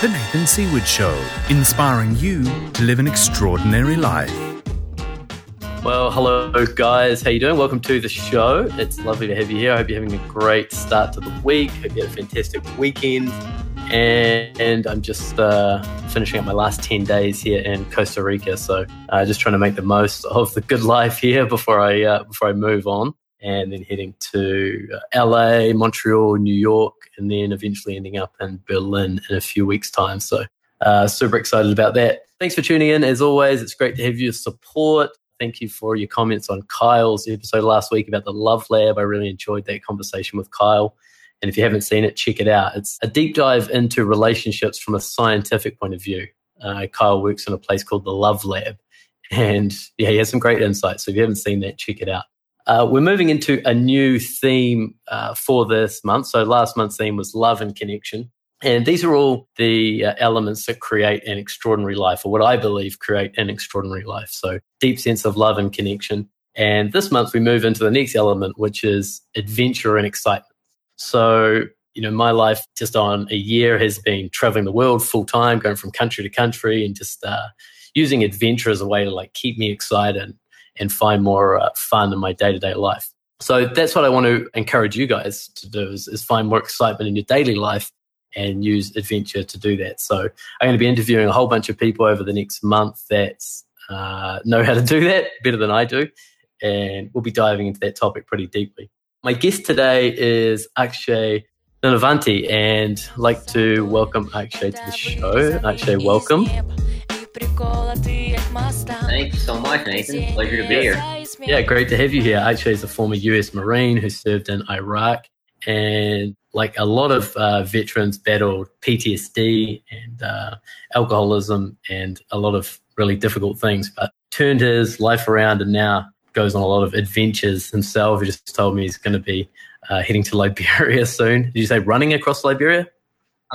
The Nathan Seaward Show, inspiring you to live an extraordinary life. Well, hello guys. How you doing? Welcome to the show. It's lovely to have you here. I hope you're having a great start to the week. Hope you had a fantastic weekend. And, and I'm just uh, finishing up my last 10 days here in Costa Rica. So uh, just trying to make the most of the good life here before I uh, before I move on and then heading to uh, LA, Montreal, New York, and then eventually ending up in Berlin in a few weeks' time. So, uh, super excited about that. Thanks for tuning in. As always, it's great to have your support. Thank you for your comments on Kyle's episode last week about the Love Lab. I really enjoyed that conversation with Kyle. And if you haven't seen it, check it out. It's a deep dive into relationships from a scientific point of view. Uh, Kyle works in a place called the Love Lab. And yeah, he has some great insights. So if you haven't seen that, check it out. Uh, we're moving into a new theme uh, for this month. So last month's theme was love and connection. And these are all the uh, elements that create an extraordinary life, or what I believe create an extraordinary life. So deep sense of love and connection. And this month we move into the next element, which is adventure and excitement. So, you know, my life just on a year has been traveling the world full time, going from country to country and just uh, using adventure as a way to like keep me excited and find more uh, fun in my day to day life. So that's what I want to encourage you guys to do is, is, find more excitement in your daily life and use adventure to do that. So I'm going to be interviewing a whole bunch of people over the next month that uh, know how to do that better than I do. And we'll be diving into that topic pretty deeply. My guest today is Akshay Nanavati, and I'd like to welcome Akshay to the show. Akshay, welcome. Thank you so much, Nathan. Pleasure to be here. Yeah, great to have you here. Akshay, as a former US Marine who served in Iraq, and like a lot of uh, veterans battled PTSD and uh, alcoholism and a lot of really difficult things, but turned his life around and now goes on a lot of adventures himself. He just told me he's going to be uh, heading to Liberia soon. Did you say running across Liberia?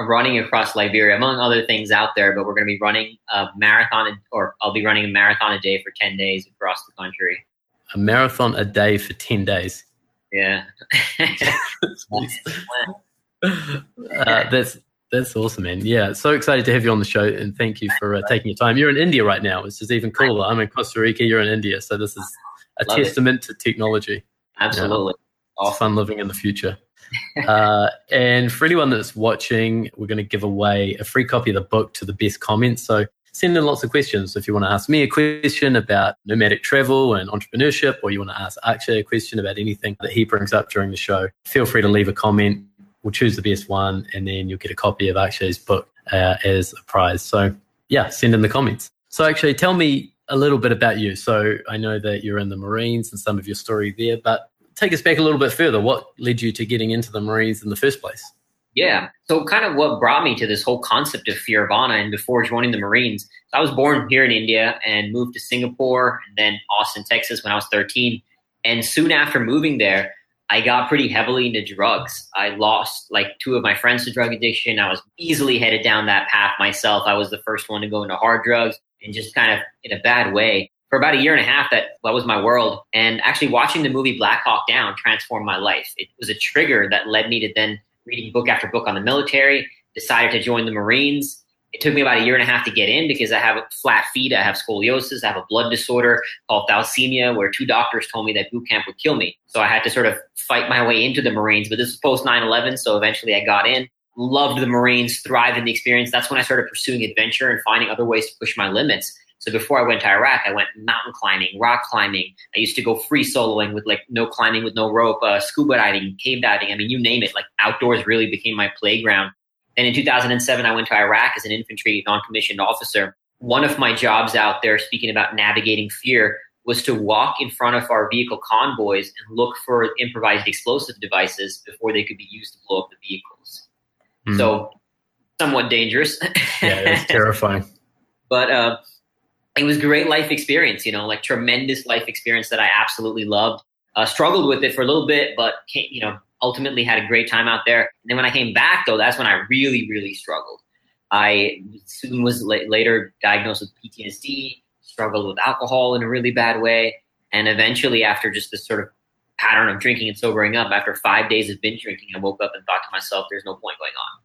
Running across Liberia, among other things out there. But we're going to be running a marathon, or I'll be running a marathon a day for 10 days across the country. A marathon a day for 10 days. Yeah. uh, that's that's awesome, man. Yeah, so excited to have you on the show, and thank you for uh, taking your time. You're in India right now, which is even cooler. I'm in Costa Rica. You're in India, so this is a Love testament it. to technology. Absolutely, you know, fun living in the future uh, and for anyone that's watching, we're going to give away a free copy of the book to the best comments. So send in lots of questions. If you want to ask me a question about nomadic travel and entrepreneurship, or you want to ask Akshay a question about anything that he brings up during the show, feel free to leave a comment. We'll choose the best one, and then you'll get a copy of Akshay's book uh, as a prize. So, yeah, send in the comments. So, Akshay, tell me a little bit about you. So, I know that you're in the Marines and some of your story there, but take us back a little bit further. What led you to getting into the Marines in the first place? Yeah. So, kind of what brought me to this whole concept of Fearvana and before joining the Marines, I was born here in India and moved to Singapore and then Austin, Texas when I was 13. And soon after moving there, I got pretty heavily into drugs. I lost like two of my friends to drug addiction. I was easily headed down that path myself. I was the first one to go into hard drugs and just kind of in a bad way for about a year and a half that that was my world. And actually watching the movie black hawk down transformed my life. It was a trigger that led me to then reading book after book on the military decided to join the marines. It took me about a year and a half to get in because i have flat feet i have scoliosis i have a blood disorder called thalassemia where two doctors told me that boot camp would kill me. So i had to sort of fight my way into the marines but this was post 9-11 so eventually i got in. Loved the marines thrived in the experience. That's when i started pursuing adventure and finding other ways to push my limits so before I went to Iraq, I went mountain climbing, rock climbing. I used to go free soloing with like no climbing with no rope, uh, scuba diving, cave diving. I mean, you name it. Like outdoors really became my playground. And in 2007, I went to Iraq as an infantry non-commissioned officer. One of my jobs out there, speaking about navigating fear, was to walk in front of our vehicle convoys and look for improvised explosive devices before they could be used to blow up the vehicles. Mm. So, somewhat dangerous. yeah, it's terrifying. but uh, it was great life experience, you know, like tremendous life experience that I absolutely loved. Uh, struggled with it for a little bit, but you know, ultimately had a great time out there. And then when I came back, though, that's when I really, really struggled. I soon was la- later diagnosed with PTSD, struggled with alcohol in a really bad way, and eventually, after just this sort of pattern of drinking and sobering up, after five days of binge drinking, I woke up and thought to myself, "There's no point going on."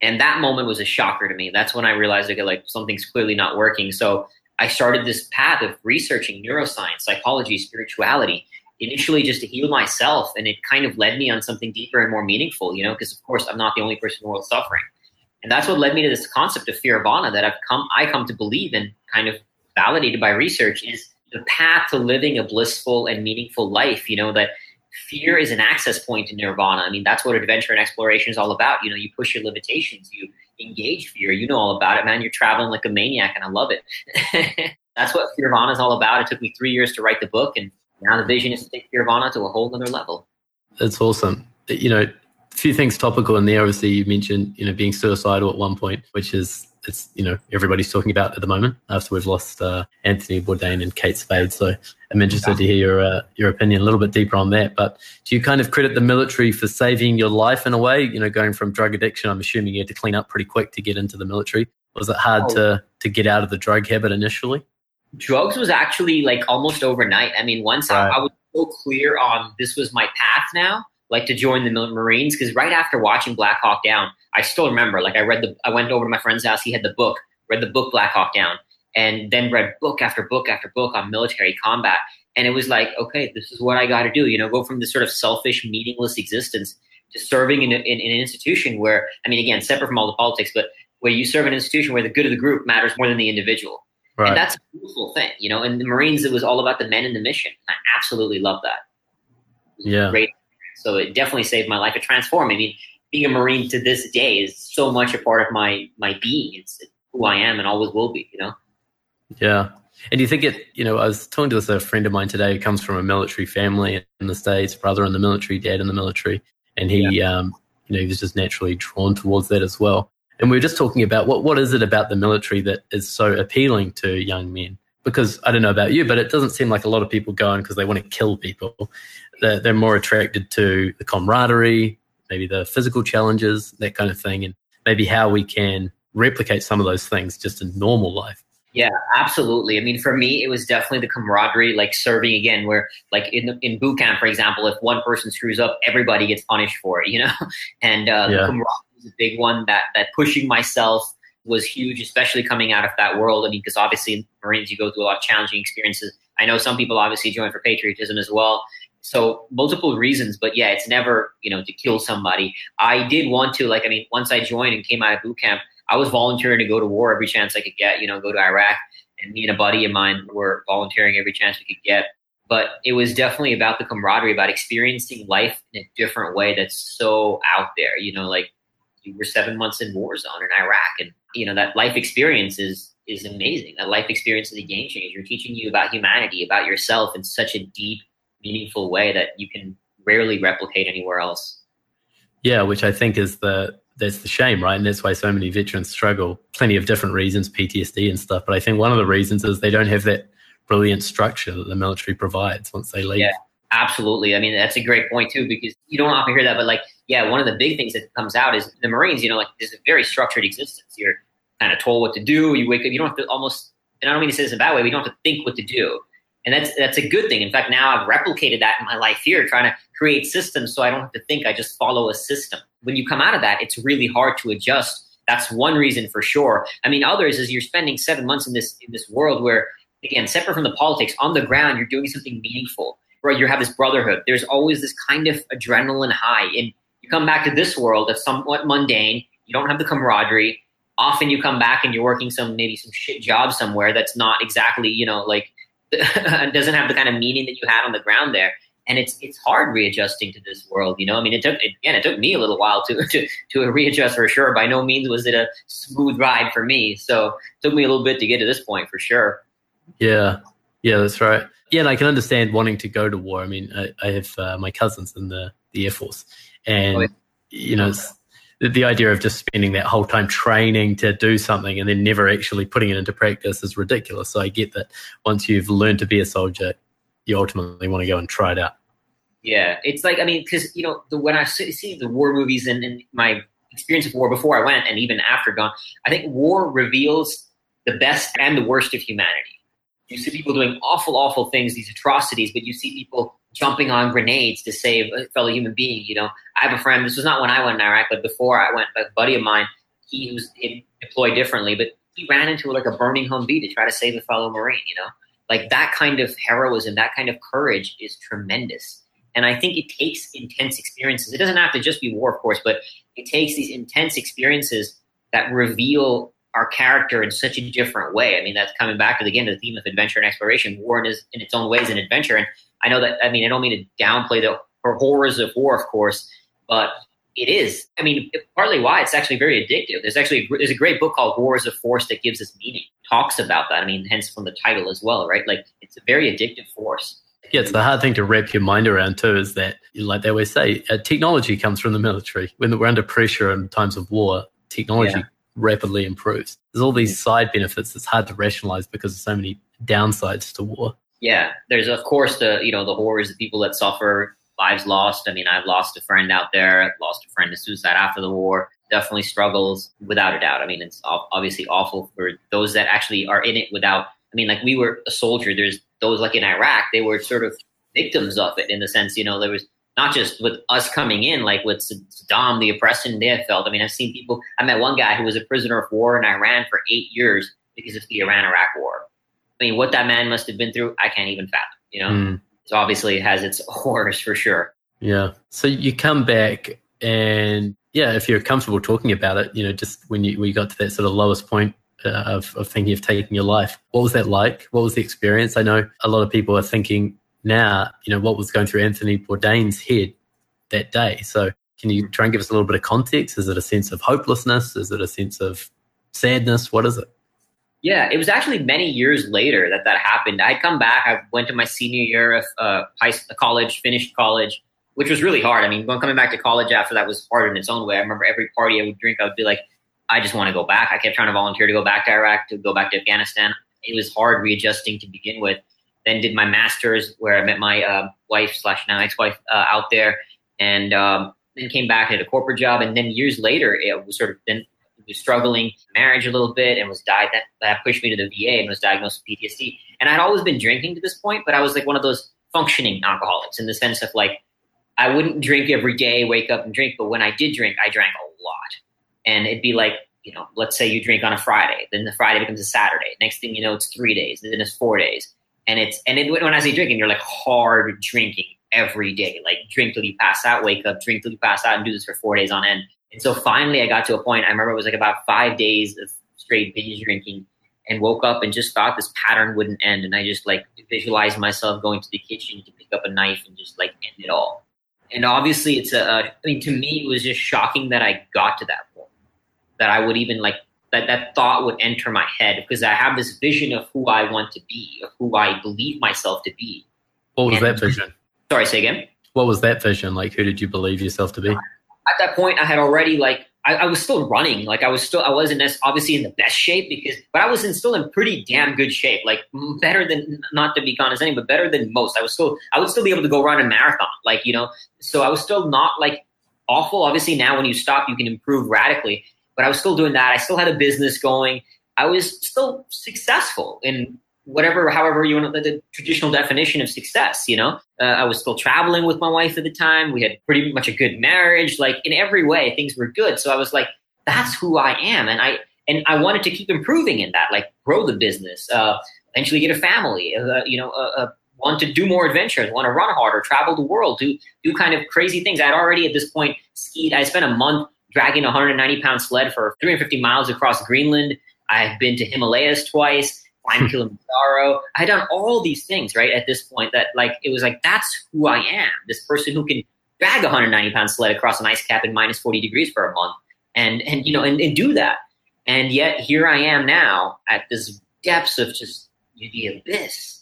And that moment was a shocker to me. That's when I realized, okay, like something's clearly not working. So I started this path of researching neuroscience, psychology, spirituality, initially just to heal myself. And it kind of led me on something deeper and more meaningful, you know, because of course I'm not the only person in the world suffering. And that's what led me to this concept of Fearvana that I've come I come to believe and kind of validated by research is the path to living a blissful and meaningful life, you know, that fear is an access point to nirvana. I mean, that's what adventure and exploration is all about. You know, you push your limitations, you engage fear. You know all about it, man. You're traveling like a maniac, and I love it. that's what Fearvana is all about. It took me three years to write the book, and now the vision is to take Fearvana to a whole other level. That's awesome. You know, a few things topical in there. Obviously, you mentioned you know being suicidal at one point, which is it's you know everybody's talking about at the moment after we've lost uh, Anthony Bourdain and Kate Spade. So I'm interested to hear your uh, your opinion a little bit deeper on that. But do you kind of credit the military for saving your life in a way? You know, going from drug addiction, I'm assuming you had to clean up pretty quick to get into the military. Was it hard oh. to to get out of the drug habit initially? Drugs was actually like almost overnight. I mean, once right. I, I was so clear on this was my path now, like to join the Marines, because right after watching Black Hawk Down, I still remember, like I read the, I went over to my friend's house. He had the book, read the book Black Hawk Down, and then read book after book after book on military combat. And it was like, okay, this is what I got to do. You know, go from this sort of selfish, meaningless existence to serving in, in, in, an institution where, I mean, again, separate from all the politics, but where you serve an institution where the good of the group matters more than the individual. Right. And that's a beautiful thing, you know. In the Marines, it was all about the men and the mission. I absolutely love that. Yeah. Great. So it definitely saved my life. It transformed. I mean, being a Marine to this day is so much a part of my my being. It's who I am and always will be. You know. Yeah. And do you think it, you know, I was talking to this, a friend of mine today who comes from a military family in the States, brother in the military, dad in the military. And he, yeah. um, you know, he was just naturally drawn towards that as well. And we were just talking about what, what is it about the military that is so appealing to young men? Because I don't know about you, but it doesn't seem like a lot of people go in because they want to kill people. They're, they're more attracted to the camaraderie, maybe the physical challenges, that kind of thing, and maybe how we can replicate some of those things just in normal life. Yeah, absolutely. I mean, for me, it was definitely the camaraderie, like serving again, where like in the, in boot camp, for example, if one person screws up, everybody gets punished for it, you know. And uh, yeah. the camaraderie was a big one. That that pushing myself was huge, especially coming out of that world. I mean, because obviously Marines, you go through a lot of challenging experiences. I know some people obviously join for patriotism as well, so multiple reasons, but yeah, it's never, you know, to kill somebody. I did want to, like, I mean, once I joined and came out of boot camp, I was volunteering to go to war every chance I could get, you know, go to Iraq. And me and a buddy of mine were volunteering every chance we could get. But it was definitely about the camaraderie, about experiencing life in a different way that's so out there. You know, like you were seven months in war zone in Iraq, and you know that life experience is is amazing. That life experience is a game changer. You're teaching you about humanity, about yourself in such a deep meaningful way that you can rarely replicate anywhere else. Yeah, which I think is the that's the shame, right? And that's why so many veterans struggle. Plenty of different reasons, PTSD and stuff. But I think one of the reasons is they don't have that brilliant structure that the military provides once they leave. Yeah, absolutely. I mean, that's a great point too, because you don't often hear that. But like, yeah, one of the big things that comes out is the Marines. You know, like there's a very structured existence. You're kind of told what to do. You wake up. You don't have to almost. And I don't mean to say this in a bad way. We don't have to think what to do. And that's that's a good thing. In fact, now I've replicated that in my life here, trying to create systems so I don't have to think. I just follow a system. When you come out of that, it's really hard to adjust. That's one reason for sure. I mean, others is you're spending seven months in this in this world where, again, separate from the politics, on the ground, you're doing something meaningful. Right? You have this brotherhood. There's always this kind of adrenaline high, and you come back to this world that's somewhat mundane. You don't have the camaraderie. Often you come back and you're working some maybe some shit job somewhere that's not exactly you know like doesn't have the kind of meaning that you had on the ground there. And it's it's hard readjusting to this world, you know. I mean, it took again, it took me a little while to to to readjust for sure. By no means was it a smooth ride for me. So it took me a little bit to get to this point for sure. Yeah, yeah, that's right. Yeah, and I can understand wanting to go to war. I mean, I, I have uh, my cousins in the the Air Force, and oh, yeah. you know, the idea of just spending that whole time training to do something and then never actually putting it into practice is ridiculous. So I get that once you've learned to be a soldier, you ultimately want to go and try it out. Yeah, it's like I mean, because you know, the, when I see the war movies and, and my experience of war before I went and even after gone, I think war reveals the best and the worst of humanity. You see people doing awful, awful things, these atrocities, but you see people jumping on grenades to save a fellow human being. You know, I have a friend. This was not when I went in Iraq, but before I went, a buddy of mine he was deployed differently, but he ran into like a burning Humvee to try to save a fellow Marine. You know, like that kind of heroism, that kind of courage is tremendous. And I think it takes intense experiences. It doesn't have to just be war, of course, but it takes these intense experiences that reveal our character in such a different way. I mean, that's coming back to the, again the theme of adventure and exploration. War is in its own ways an adventure, and I know that. I mean, I don't mean to downplay the horrors of war, of course, but it is. I mean, partly why it's actually very addictive. There's actually there's a great book called War is a Force that gives us meaning. Talks about that. I mean, hence from the title as well, right? Like it's a very addictive force. Yeah, it's the hard thing to wrap your mind around too. Is that, like they always say, uh, technology comes from the military. When we're under pressure in times of war, technology yeah. Rapidly improves. There's all these side benefits that's hard to rationalize because of so many downsides to war. Yeah, there's of course the you know the horrors, the people that suffer lives lost. I mean, I've lost a friend out there, lost a friend to suicide after the war. Definitely struggles without a doubt. I mean, it's obviously awful for those that actually are in it without. I mean, like we were a soldier. There's those like in Iraq, they were sort of victims of it in the sense, you know, there was not just with us coming in, like with Saddam, the oppression they had felt. I mean, I've seen people. I met one guy who was a prisoner of war in Iran for eight years because of the Iran-Iraq war. I mean, what that man must have been through, I can't even fathom. You know, mm. so obviously it has its horrors for sure. Yeah. So you come back, and yeah, if you're comfortable talking about it, you know, just when you when you got to that sort of lowest point uh, of, of thinking of taking your life, what was that like? What was the experience? I know a lot of people are thinking now, you know, what was going through Anthony Bourdain's head that day. So can you try and give us a little bit of context? Is it a sense of hopelessness? Is it a sense of sadness? What is it? Yeah, it was actually many years later that that happened. I'd come back. I went to my senior year of uh, high college, finished college, which was really hard. I mean, coming back to college after that was hard in its own way. I remember every party I would drink, I would be like, I just want to go back. I kept trying to volunteer to go back to Iraq, to go back to Afghanistan. It was hard readjusting to begin with. Then did my master's where I met my uh, wife slash now ex-wife uh, out there, and um, then came back at a corporate job. And then years later, it was sort of been was struggling marriage a little bit and was died that, that pushed me to the VA and was diagnosed with PTSD. And I'd always been drinking to this point, but I was like one of those functioning alcoholics in the sense of like I wouldn't drink every day, wake up and drink, but when I did drink, I drank a lot. And it'd be like, you know, let's say you drink on a Friday, then the Friday becomes a Saturday. Next thing you know, it's three days, then it's four days. And it's and it, when I say drinking, you're like hard drinking every day, like drink till you pass out, wake up, drink till you pass out, and do this for four days on end. And so finally, I got to a point. I remember it was like about five days of straight binge drinking, and woke up and just thought this pattern wouldn't end. And I just like visualized myself going to the kitchen to pick up a knife and just like end it all. And obviously, it's a. I mean, to me, it was just shocking that I got to that point. That I would even like that that thought would enter my head because I have this vision of who I want to be, of who I believe myself to be. What was and, that vision? Sorry, say again. What was that vision? Like, who did you believe yourself to be? At that point, I had already like I, I, was still running. Like I was still I wasn't as obviously in the best shape because, but I was in, still in pretty damn good shape. Like better than not to be condescending, but better than most. I was still I would still be able to go run a marathon. Like you know, so I was still not like awful. Obviously, now when you stop, you can improve radically but I was still doing that. I still had a business going. I was still successful in whatever, however you want the, the traditional definition of success. You know, uh, I was still traveling with my wife at the time. We had pretty much a good marriage. Like in every way, things were good. So I was like, that's who I am, and I and I wanted to keep improving in that, like grow the business, uh, eventually get a family. Uh, you know, uh, uh, want to do more adventures, want to run harder, travel the world, do do kind of crazy things. I'd already at this point skied. I spent a month dragging a 190 pound sled for 350 miles across Greenland. I've been to Himalayas twice, climbed. Kilimanjaro. I had done all these things, right? At this point, that like, it was like, that's who I am. This person who can drag a 190 pound sled across an ice cap in minus 40 degrees for a month and, and, you know, and, and do that. And yet here I am now at this depths of just the abyss.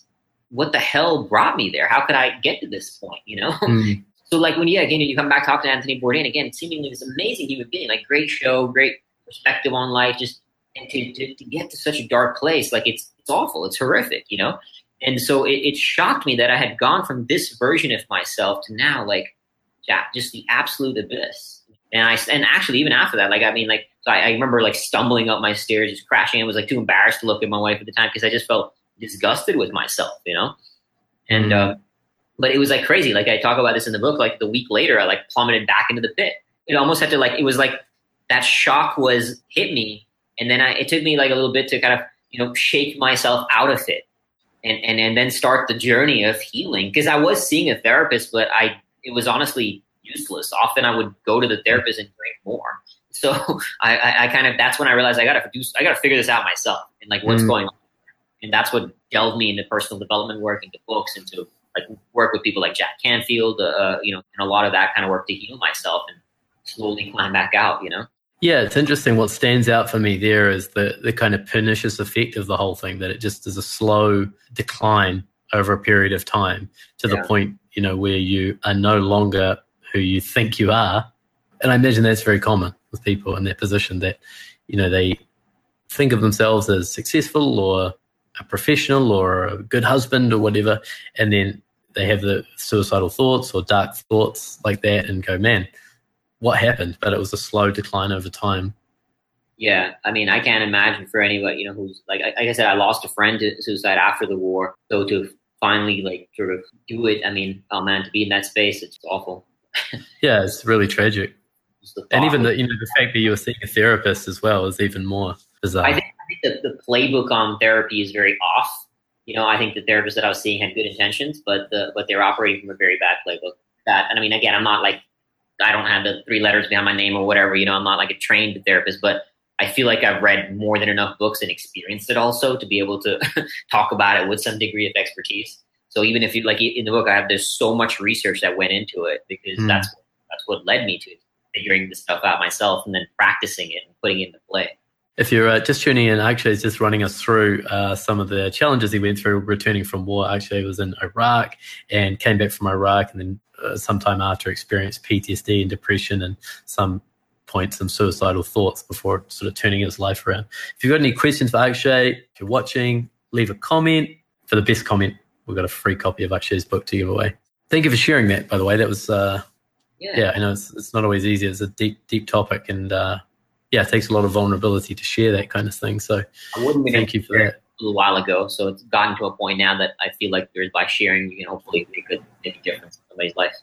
What the hell brought me there? How could I get to this point? You know, mm. So like when yeah, again you come back talk to Anthony Bourdain again, seemingly this amazing human being, like great show, great perspective on life, just and to, to, to get to such a dark place, like it's it's awful, it's horrific, you know. And so it, it shocked me that I had gone from this version of myself to now like, yeah, just the absolute abyss. And I and actually even after that, like I mean, like so I, I remember like stumbling up my stairs, just crashing. I was like too embarrassed to look at my wife at the time because I just felt disgusted with myself, you know. And uh, but it was like crazy. Like I talk about this in the book. Like the week later, I like plummeted back into the pit. It almost had to like it was like that shock was hit me, and then I, it took me like a little bit to kind of you know shake myself out of it, and and and then start the journey of healing because I was seeing a therapist, but I it was honestly useless. Often I would go to the therapist and drink more. So I, I, I kind of that's when I realized I gotta do I gotta figure this out myself and like what's mm. going on. And that's what delved me into personal development work, into books, into like work with people like Jack Canfield, uh, you know, and a lot of that kind of work to heal myself and slowly climb back out, you know. Yeah, it's interesting. What stands out for me there is the the kind of pernicious effect of the whole thing. That it just is a slow decline over a period of time to yeah. the point, you know, where you are no longer who you think you are. And I imagine that's very common with people in that position that, you know, they think of themselves as successful or a professional or a good husband or whatever, and then they have the suicidal thoughts or dark thoughts like that and go, man, what happened? But it was a slow decline over time. Yeah, I mean, I can't imagine for anybody, you know, who's like, like I said, I lost a friend to suicide after the war. So to finally like sort of do it, I mean, oh man, to be in that space, it's awful. yeah, it's really tragic. And even the you know the fact that you were seeing a therapist as well is even more bizarre. I think, I think the, the playbook on therapy is very off. You know, I think the therapists that I was seeing had good intentions, but the but they're operating from a very bad playbook. That and I mean, again, I'm not like I don't have the three letters behind my name or whatever. You know, I'm not like a trained therapist, but I feel like I've read more than enough books and experienced it also to be able to talk about it with some degree of expertise. So even if you like in the book, I have there's so much research that went into it because mm. that's that's what led me to figuring this stuff out myself and then practicing it and putting it into play. If you're uh, just tuning in, actually, it's just running us through uh, some of the challenges he went through returning from war. Akshay, he was in Iraq and came back from Iraq, and then uh, sometime after experienced PTSD and depression, and some point some suicidal thoughts before sort of turning his life around. If you've got any questions for Akshay, if you're watching, leave a comment. For the best comment, we've got a free copy of Akshay's book to give away. Thank you for sharing that, by the way. That was uh, yeah. yeah, I know it's, it's not always easy. It's a deep, deep topic, and uh, yeah, it takes a lot of vulnerability to share that kind of thing. So, I wouldn't thank you for that. A little while ago, so it's gotten to a point now that I feel like there's by sharing, you can hopefully make a, make a difference in somebody's life.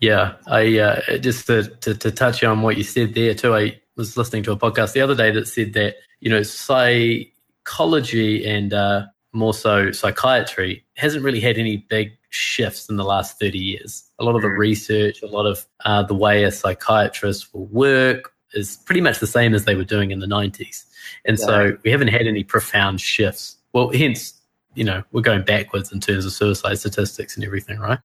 Yeah, I uh, just to, to, to touch on what you said there too. I was listening to a podcast the other day that said that you know psychology and uh, more so psychiatry hasn't really had any big shifts in the last 30 years. A lot of the mm. research, a lot of uh, the way a psychiatrist will work is pretty much the same as they were doing in the 90s. And yeah. so we haven't had any profound shifts. Well, hence, you know, we're going backwards in terms of suicide statistics and everything, right?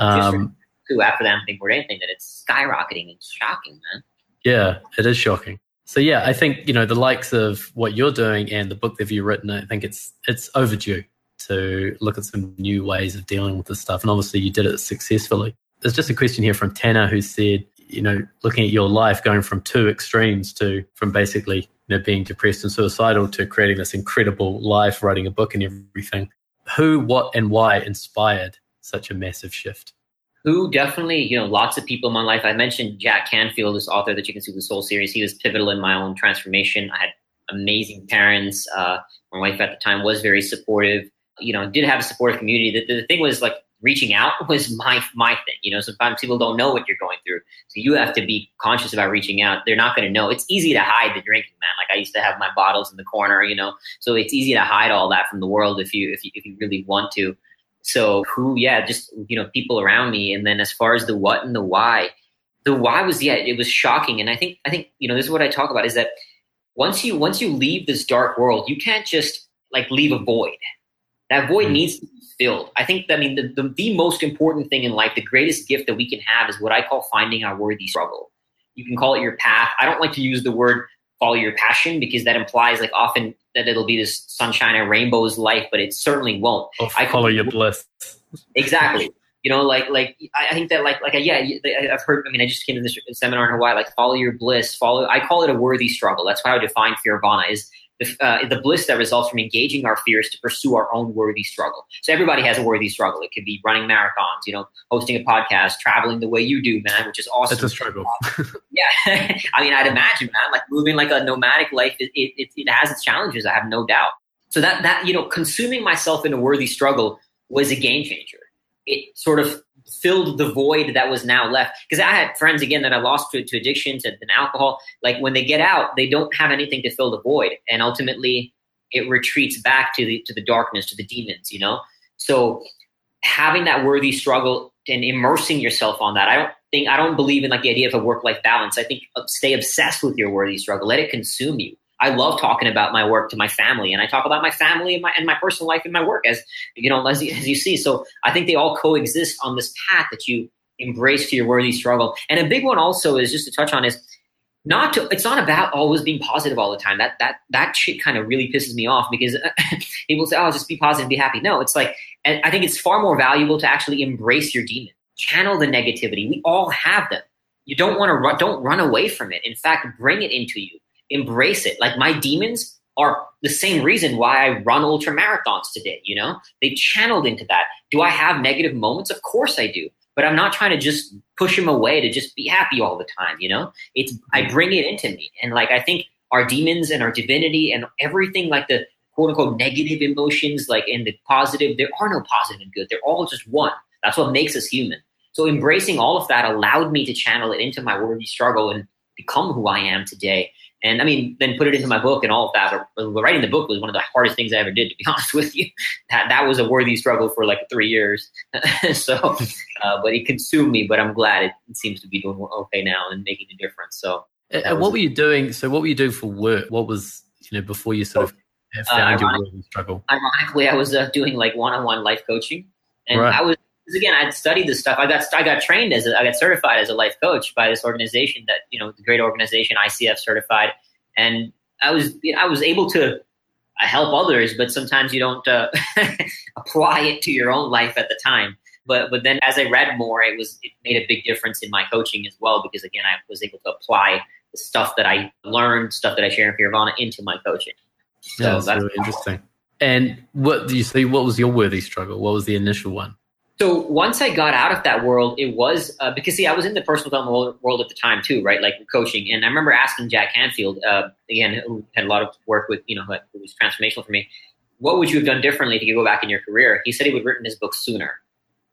Um, too, after that, I think we're anything that it's skyrocketing. It's shocking, man. Yeah, it is shocking. So yeah, I think you know the likes of what you're doing and the book that you've written. I think it's it's overdue to look at some new ways of dealing with this stuff. And obviously, you did it successfully. There's just a question here from Tanner who said, you know, looking at your life going from two extremes to from basically you know being depressed and suicidal to creating this incredible life, writing a book and everything. Who, what, and why inspired such a massive shift? Who definitely, you know, lots of people in my life. I mentioned Jack Canfield, this author the Chicken Soup for the Soul series. He was pivotal in my own transformation. I had amazing parents. Uh, my wife at the time was very supportive you know, did have a supportive community. The, the thing was like reaching out was my my thing. You know, sometimes people don't know what you're going through, so you have to be conscious about reaching out. They're not going to know. It's easy to hide the drinking, man. Like I used to have my bottles in the corner, you know, so it's easy to hide all that from the world if you if you if you really want to. So who, yeah, just you know, people around me, and then as far as the what and the why, the why was yeah, it was shocking, and I think I think you know this is what I talk about is that once you once you leave this dark world, you can't just like leave a void that void mm needs to be filled. I think, I mean, the, the, the most important thing in life, the greatest gift that we can have is what I call finding our worthy struggle. You can call it your path. I don't like to use the word follow your passion because that implies like often that it'll be this sunshine and rainbows life, but it certainly won't. Or I follow your bliss. Exactly. You know, like like I think that like like yeah, I've heard. I mean, I just came to this seminar in Hawaii. Like, follow your bliss. Follow. I call it a worthy struggle. That's how I define Fearvana. Is uh, the bliss that results from engaging our fears to pursue our own worthy struggle. So everybody has a worthy struggle. It could be running marathons, you know, hosting a podcast, traveling the way you do, man, which is awesome. It's a struggle. yeah, I mean, I'd imagine, man, like moving like a nomadic life, it, it, it has its challenges. I have no doubt. So that that you know, consuming myself in a worthy struggle was a game changer. It sort of filled the void that was now left. Because I had friends again that I lost to, to addiction, to, to alcohol. Like when they get out, they don't have anything to fill the void, and ultimately it retreats back to the to the darkness, to the demons. You know, so having that worthy struggle and immersing yourself on that. I don't think I don't believe in like the idea of a work life balance. I think uh, stay obsessed with your worthy struggle. Let it consume you. I love talking about my work to my family, and I talk about my family and my and my personal life and my work as you know as, as you see. So I think they all coexist on this path that you embrace to your worthy struggle. And a big one also is just to touch on is not to it's not about always being positive all the time. That that that shit kind of really pisses me off because people say oh just be positive be happy. No it's like i think it's far more valuable to actually embrace your demon channel the negativity. We all have them. You don't want to run don't run away from it. In fact bring it into you embrace it like my demons are the same reason why i run ultra marathons today you know they channeled into that do i have negative moments of course i do but I'm not trying to just push them away to just be happy all the time. You know, it's I mm-hmm. bring it into me, and like I think our demons and our divinity and everything like the quote unquote negative emotions, like in the positive, there are no positive and good. They're all just one. That's what makes us human. So embracing all of that allowed me to channel it into my worthy struggle and become who I am today. And I mean, then put it into my book and all of that. But writing the book was one of the hardest things I ever did, to be honest with you. That that was a worthy struggle for like three years. so, uh, but it consumed me. But I'm glad it, it, seems to be doing okay now and making a difference. So, and what were you doing? So, what were you doing for work? What was you know before you sort of uh, found uh, your worthy struggle? Ironically, I was uh, doing like one-on-one life coaching, and right. I was because again, I'd studied this stuff. I got I got trained as a, I got certified as a life coach by this organization that you know the great organization ICF certified, and I was I was able to help others, but sometimes you don't uh, apply it to your own life at the time. But but then as I read more, it was it made a big difference in my coaching as well because again I was able to apply the stuff that I learned, stuff that I share in Fearvana into my coaching. So yeah, that's, that's really interesting. And what do you say? What was your worthy struggle? What was the initial one? So once I got out of that world, it was uh, because see, I was in the personal development world at the time too, right? Like coaching, and I remember asking Jack Canfield uh, again, who had a lot of work with, you know, it was transformational for me. What would you have done differently if you go back in your career? He said he would have written his book sooner.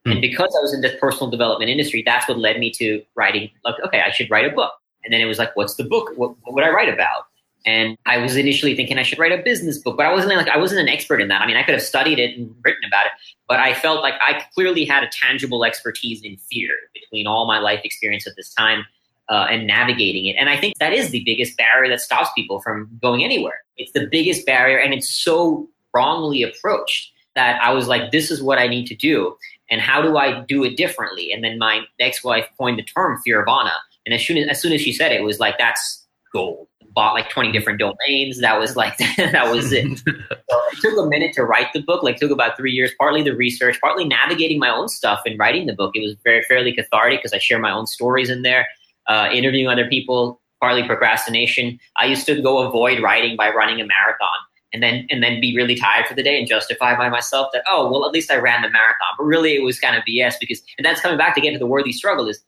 Mm. And because I was in the personal development industry, that's what led me to writing. Like, okay, I should write a book. And then it was like, what's the book? What, what would I write about? And I was initially thinking I should write a business book, but I wasn't like I wasn't an expert in that. I mean, I could have studied it and written about it, but I felt like I clearly had a tangible expertise in fear between all my life experience at this time uh, and navigating it. And I think that is the biggest barrier that stops people from going anywhere. It's the biggest barrier, and it's so wrongly approached that I was like, this is what I need to do, and how do I do it differently? And then my ex-wife coined the term Fearvana, and as soon as, as soon as she said it, it was like that's gold bought like 20 different domains. That was like, that was it. so it took a minute to write the book, like took about three years, partly the research, partly navigating my own stuff and writing the book. It was very fairly cathartic because I share my own stories in there, uh, interviewing other people, partly procrastination. I used to go avoid writing by running a marathon and then and then be really tired for the day and justify by myself that oh well at least I ran the marathon but really it was kind of BS because and that's coming back to get to the worthy struggle is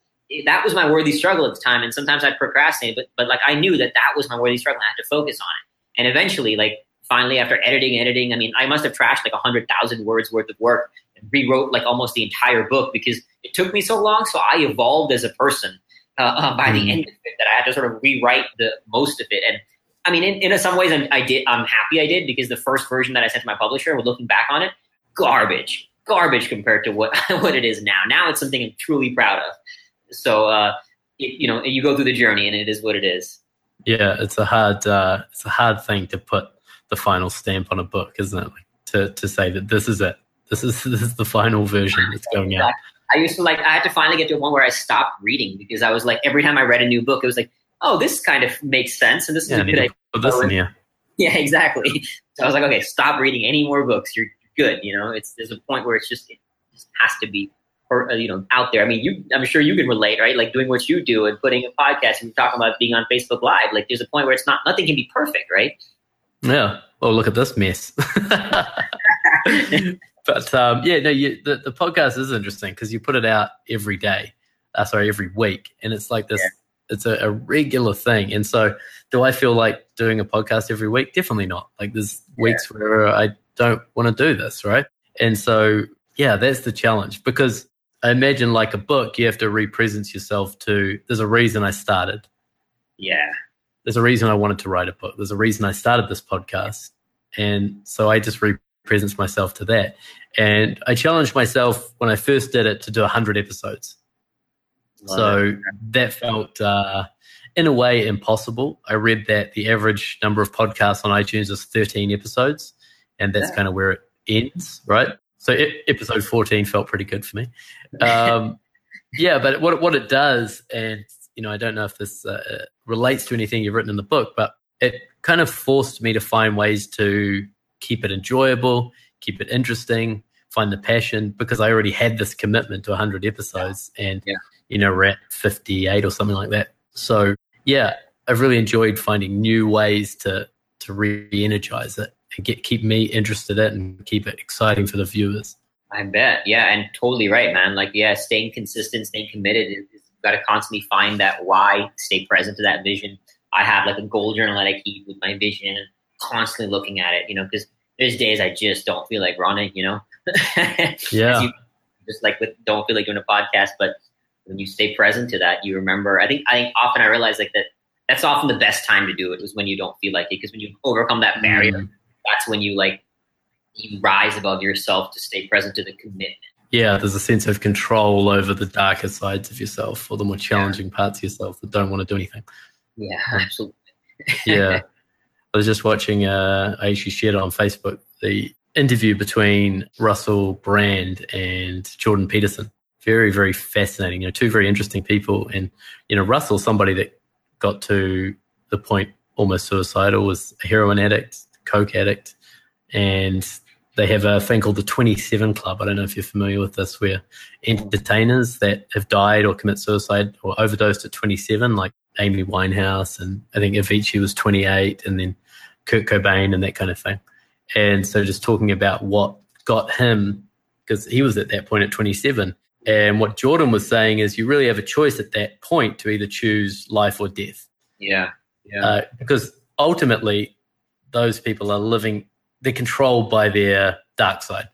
that was my worthy struggle at the time. And sometimes I'd procrastinate, but but like I knew that that was my worthy struggle. And I had to focus on it. And eventually, like finally, after editing, editing, I mean, I must have trashed like a hundred thousand words worth of work and rewrote like almost the entire book because it took me so long. So I evolved as a person uh, uh, by mm. the hmm. end of it that I had to sort of rewrite the most of it. And I mean, in, in some ways, I'm, I did. I'm happy I did because the first version that I sent to my publisher, looking back on it, garbage, garbage compared to what what it is now. Now it's something I'm truly proud of. So uh, it, you know, you go through the journey, and it is what it is. Yeah, it's a hard uh, it's a hard thing to put the final stamp on a book, isn't it? Like to to say that this is it. This is this is the final version that's going out. I used to like I had to finally get to a point where I stopped reading because I was like every time I read a new book, it was like, oh, this kind of makes sense, and this yeah, is a good idea. Put this in here. Yeah, exactly. So I was like, okay, stop reading any more books. You're good. You know, it's there's a point where it's just it just has to be or uh, you know out there. I mean, you I'm sure you can relate, right? Like doing what you do and putting a podcast and talking about being on Facebook Live. Like there's a point where it's not nothing can be perfect, right? Yeah. Oh, look at this mess. but um, yeah, no, you, the the podcast is interesting because you put it out every day. Uh, sorry, every week, and it's like this. Yeah. It's a, a regular thing, and so do I feel like doing a podcast every week? Definitely not. Like there's weeks yeah. where I don't want to do this, right? And so yeah, that's the challenge because I imagine like a book, you have to represent yourself to. There's a reason I started. Yeah. There's a reason I wanted to write a book. There's a reason I started this podcast, and so I just represent myself to that. And I challenged myself when I first did it to do 100 episodes. So that felt, uh, in a way, impossible. I read that the average number of podcasts on iTunes is 13 episodes, and that's Yeah. kind of where it ends, right? So e- episode 14 felt pretty good for me. Um, yeah, but what what it does, and you know, I don't know if this uh, relates to anything you've written in the book, but it kind of forced me to find ways to keep it enjoyable, keep it interesting, find the passion because I already had this commitment to 100 episodes, and Yeah. you know, we're at 58 or something like that. So yeah, I've really enjoyed finding new ways to to re-energize it and get keep me interested in it and keep it exciting for the viewers. I bet. Yeah, and totally right, man. Like, yeah, staying consistent, staying committed is, is you've got to constantly find that why, stay present to that vision. I have like a goal journal that I keep with my vision and constantly looking at it, you know, because there's days I just don't feel like running, you know? Yeah. You- just like with don't feel like doing a podcast, but when you stay present to that, you remember. I think I think often I realize like that that's often the best time to do it is when you don't feel like it because when you overcome that barrier, Mm. That's when you like you rise above yourself to stay present to the commitment. Yeah, there's a sense of control over the darker sides of yourself or the more challenging parts of yourself that don't want to do anything. Yeah, absolutely. yeah. I was just watching, uh, I actually shared it on Facebook, the interview between Russell Brand and Jordan Peterson. Very, very fascinating. You know, two very interesting people. And, you know, Russell, somebody that got to the point almost suicidal, was a heroin addict, coke addict. And they have a thing called the 27 Club. I don't know if you're familiar with this, where entertainers that have died or commit suicide or overdosed at 27, like Amy Winehouse, and I think Avicii was 28, and then Kurt Cobain and that kind of thing. And so just talking about what got him, because he was at that point at 27. And what Jordan was saying is you really have a choice at that point to either choose life or death. Yeah, yeah, Uh, because ultimately, those people are living, they're controlled by their dark side.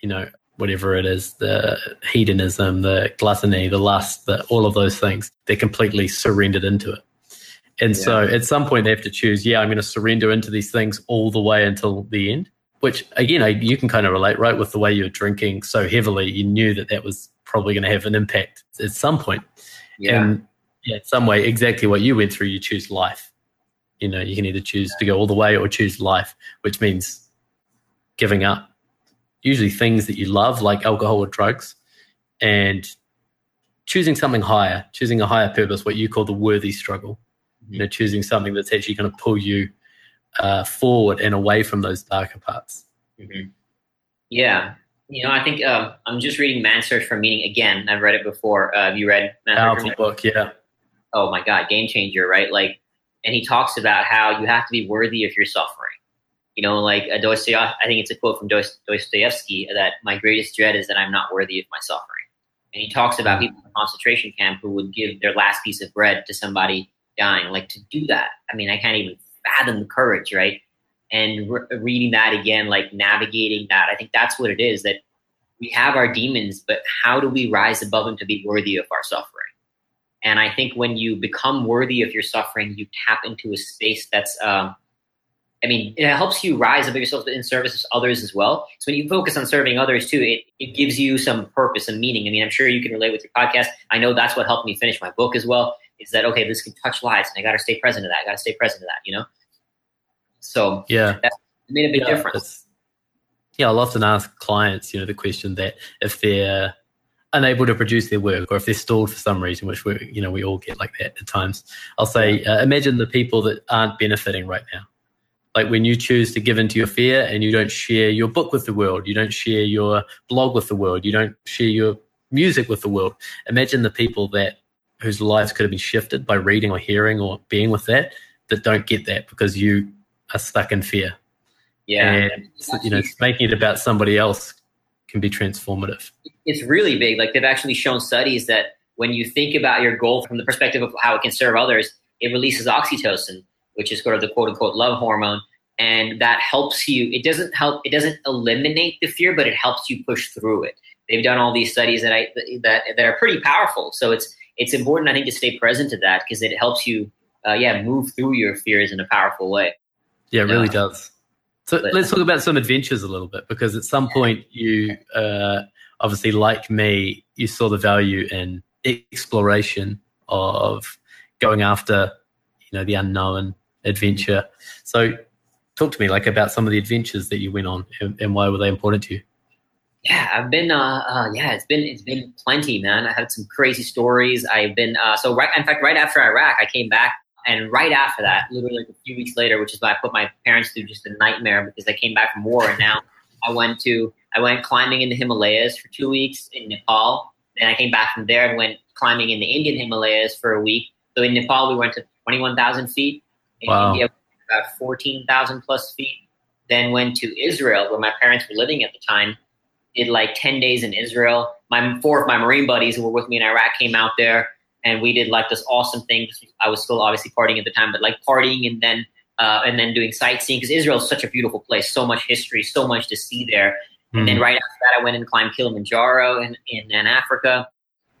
You know, whatever it is the hedonism, the gluttony, the lust, the, all of those things they're completely surrendered into it. And so at some point, they have to choose, yeah, I'm going to surrender into these things all the way until the end, which again, I, you can kind of relate, right? With the way you're drinking so heavily, you knew that that was probably going to have an impact at some point. yeah. And yeah, in some way, exactly what you went through, you choose life. You know, you can either choose to go all the way or choose life, which means giving up usually things that you love, like alcohol or drugs, and choosing something higher, choosing a higher purpose, what you call the worthy struggle. You know, choosing something that's actually going to pull you uh, forward and away from those darker parts. Mhm. Yeah. You know, I think um, I'm just reading Man's Search for Meaning again. I've read it before. Uh, have you read Man's Search for Powerful Meaning? book, yeah. Oh my God, game changer, right? Like, and he talks about how you have to be worthy of your suffering. You know, like uh, Dostoevsky, I think it's a quote from Dostoevsky that my greatest dread is that I'm not worthy of my suffering. And he talks about people in a concentration camp who would give their last piece of bread to somebody dying. Like to do that, I mean, I can't even fathom the courage, right? And re- reading that again, like navigating that, I think that's what it is. That we have our demons, but how do we rise above them to be worthy of our suffering? And I think when you become worthy of your suffering, you tap into a space that's, um, I mean, it helps you rise above yourself in service of others as well. So when you focus on serving others too, it, it gives you some purpose and meaning. I mean, I'm sure you can relate with your podcast. I know that's what helped me finish my book as well. Is that okay? This can touch lives, and I got to stay present to that. I got to stay present to that. You know. So Yeah. it made a big yeah, difference. Yeah, I'll often ask clients, you know, the question that if they're unable to produce their work or if they're stalled for some reason, which we, you know, we all get like that at times, I'll say, uh, imagine the people that aren't benefiting right now. Like when you choose to give into your fear and you don't share your book with the world, you don't share your blog with the world, you don't share your music with the world. Imagine the people that whose lives could have been shifted by reading or hearing or being with that that don't get that because you are stuck in fear Yeah. and you know making it about somebody else can be transformative it's really big. Like they've actually shown studies that when you think about your goal from the perspective of how it can serve others, it releases oxytocin, which is sort of the quote unquote love hormone. And that helps you. It doesn't help, it doesn't eliminate the fear, but it helps you push through it. they've done all these studies that I that that are pretty powerful. So it's it's important, I think, to stay present to that because it helps you, uh, yeah, move through your fears in a powerful way. Yeah, it really does. So but, let's talk about some adventures a little bit because at some point you, uh, obviously, like me, you saw the value in exploration of going after, you know, the unknown adventure. So, talk to me like about some of the adventures that you went on and, and why were they important to you? Yeah, I've been. Uh, uh, yeah, it's been it's been plenty, man. I had some crazy stories. I've been. Uh, so right, in fact, right after Iraq, I came back, and right after that, literally like a few weeks later, which is why I put my parents through just a nightmare because I came back from war, and now I went to I went climbing in the Himalayas for two weeks in Nepal. Then I came back from there and went climbing in the Indian Himalayas for a week. So in Nepal, we went to twenty one thousand feet. In wow. India, about fourteen thousand plus feet. Then went to Israel, where my parents were living at the time did like 10 days in Israel. My four of my Marine buddies who were with me in Iraq came out there and we did like this awesome thing. I was still obviously partying at the time, but like partying and then uh, and then doing sightseeing because Israel is such a beautiful place, so much history, so much to see there. Mm-hmm. And then hmm. right after that, I went and climbed Kilimanjaro in, in, in Africa.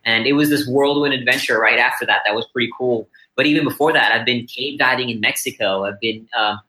And it was this whirlwind adventure right after that. That was pretty cool. But even before that, I've been cave diving in Mexico. I've been, um,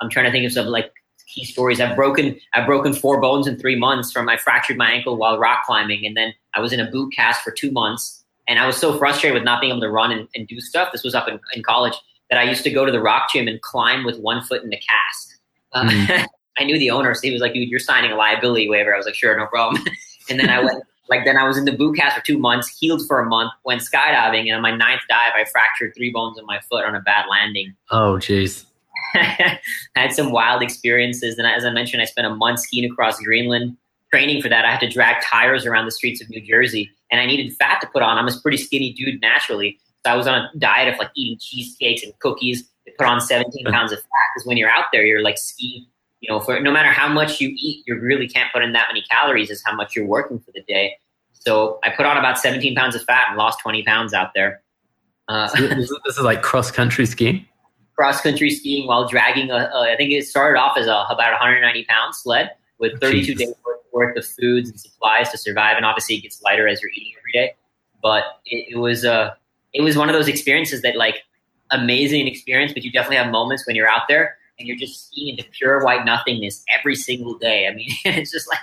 I'm trying to think of some like key stories. I've broken I've broken four bones in three months from I fractured my ankle while rock climbing, and then I was in a boot cast for two months. And I was so frustrated with not being able to run and, and do stuff. This was up in, in, college that I used to go to the rock gym and climb with one foot in the cast. Uh, mm. I knew the owner, so he was like, "Dude, you're signing a liability waiver." I was like, "Sure, no problem." and then I went. Like then I was in the boot cast for two months, healed for a month, went skydiving, and on my ninth dive, I fractured three bones in my foot on a bad landing. Oh, jeez. I had some wild experiences. And as I mentioned, I spent a month skiing across Greenland. Training for that, I had to drag tires around the streets of New Jersey, and I needed fat to put on. I'm a pretty skinny dude naturally, so I was on a diet of like eating cheesecakes and cookies to put on 17 pounds of fat. Because when you're out there, you're like skiing. You know, for no matter how much you eat, you really can't put in that many calories as how much you're working for the day. So I put on about 17 pounds of fat and lost 20 pounds out there. Uh, so this is like cross country skiing cross country skiing while dragging a, a, I think it started off as a about 190 pound sled with 32 days worth of foods and supplies to survive, and obviously it gets lighter as you're eating every day. But it, it was uh, it was one of those experiences that like amazing experience, but you definitely have moments when you're out there and you're just skiing into pure white nothingness every single day. I mean, it's just like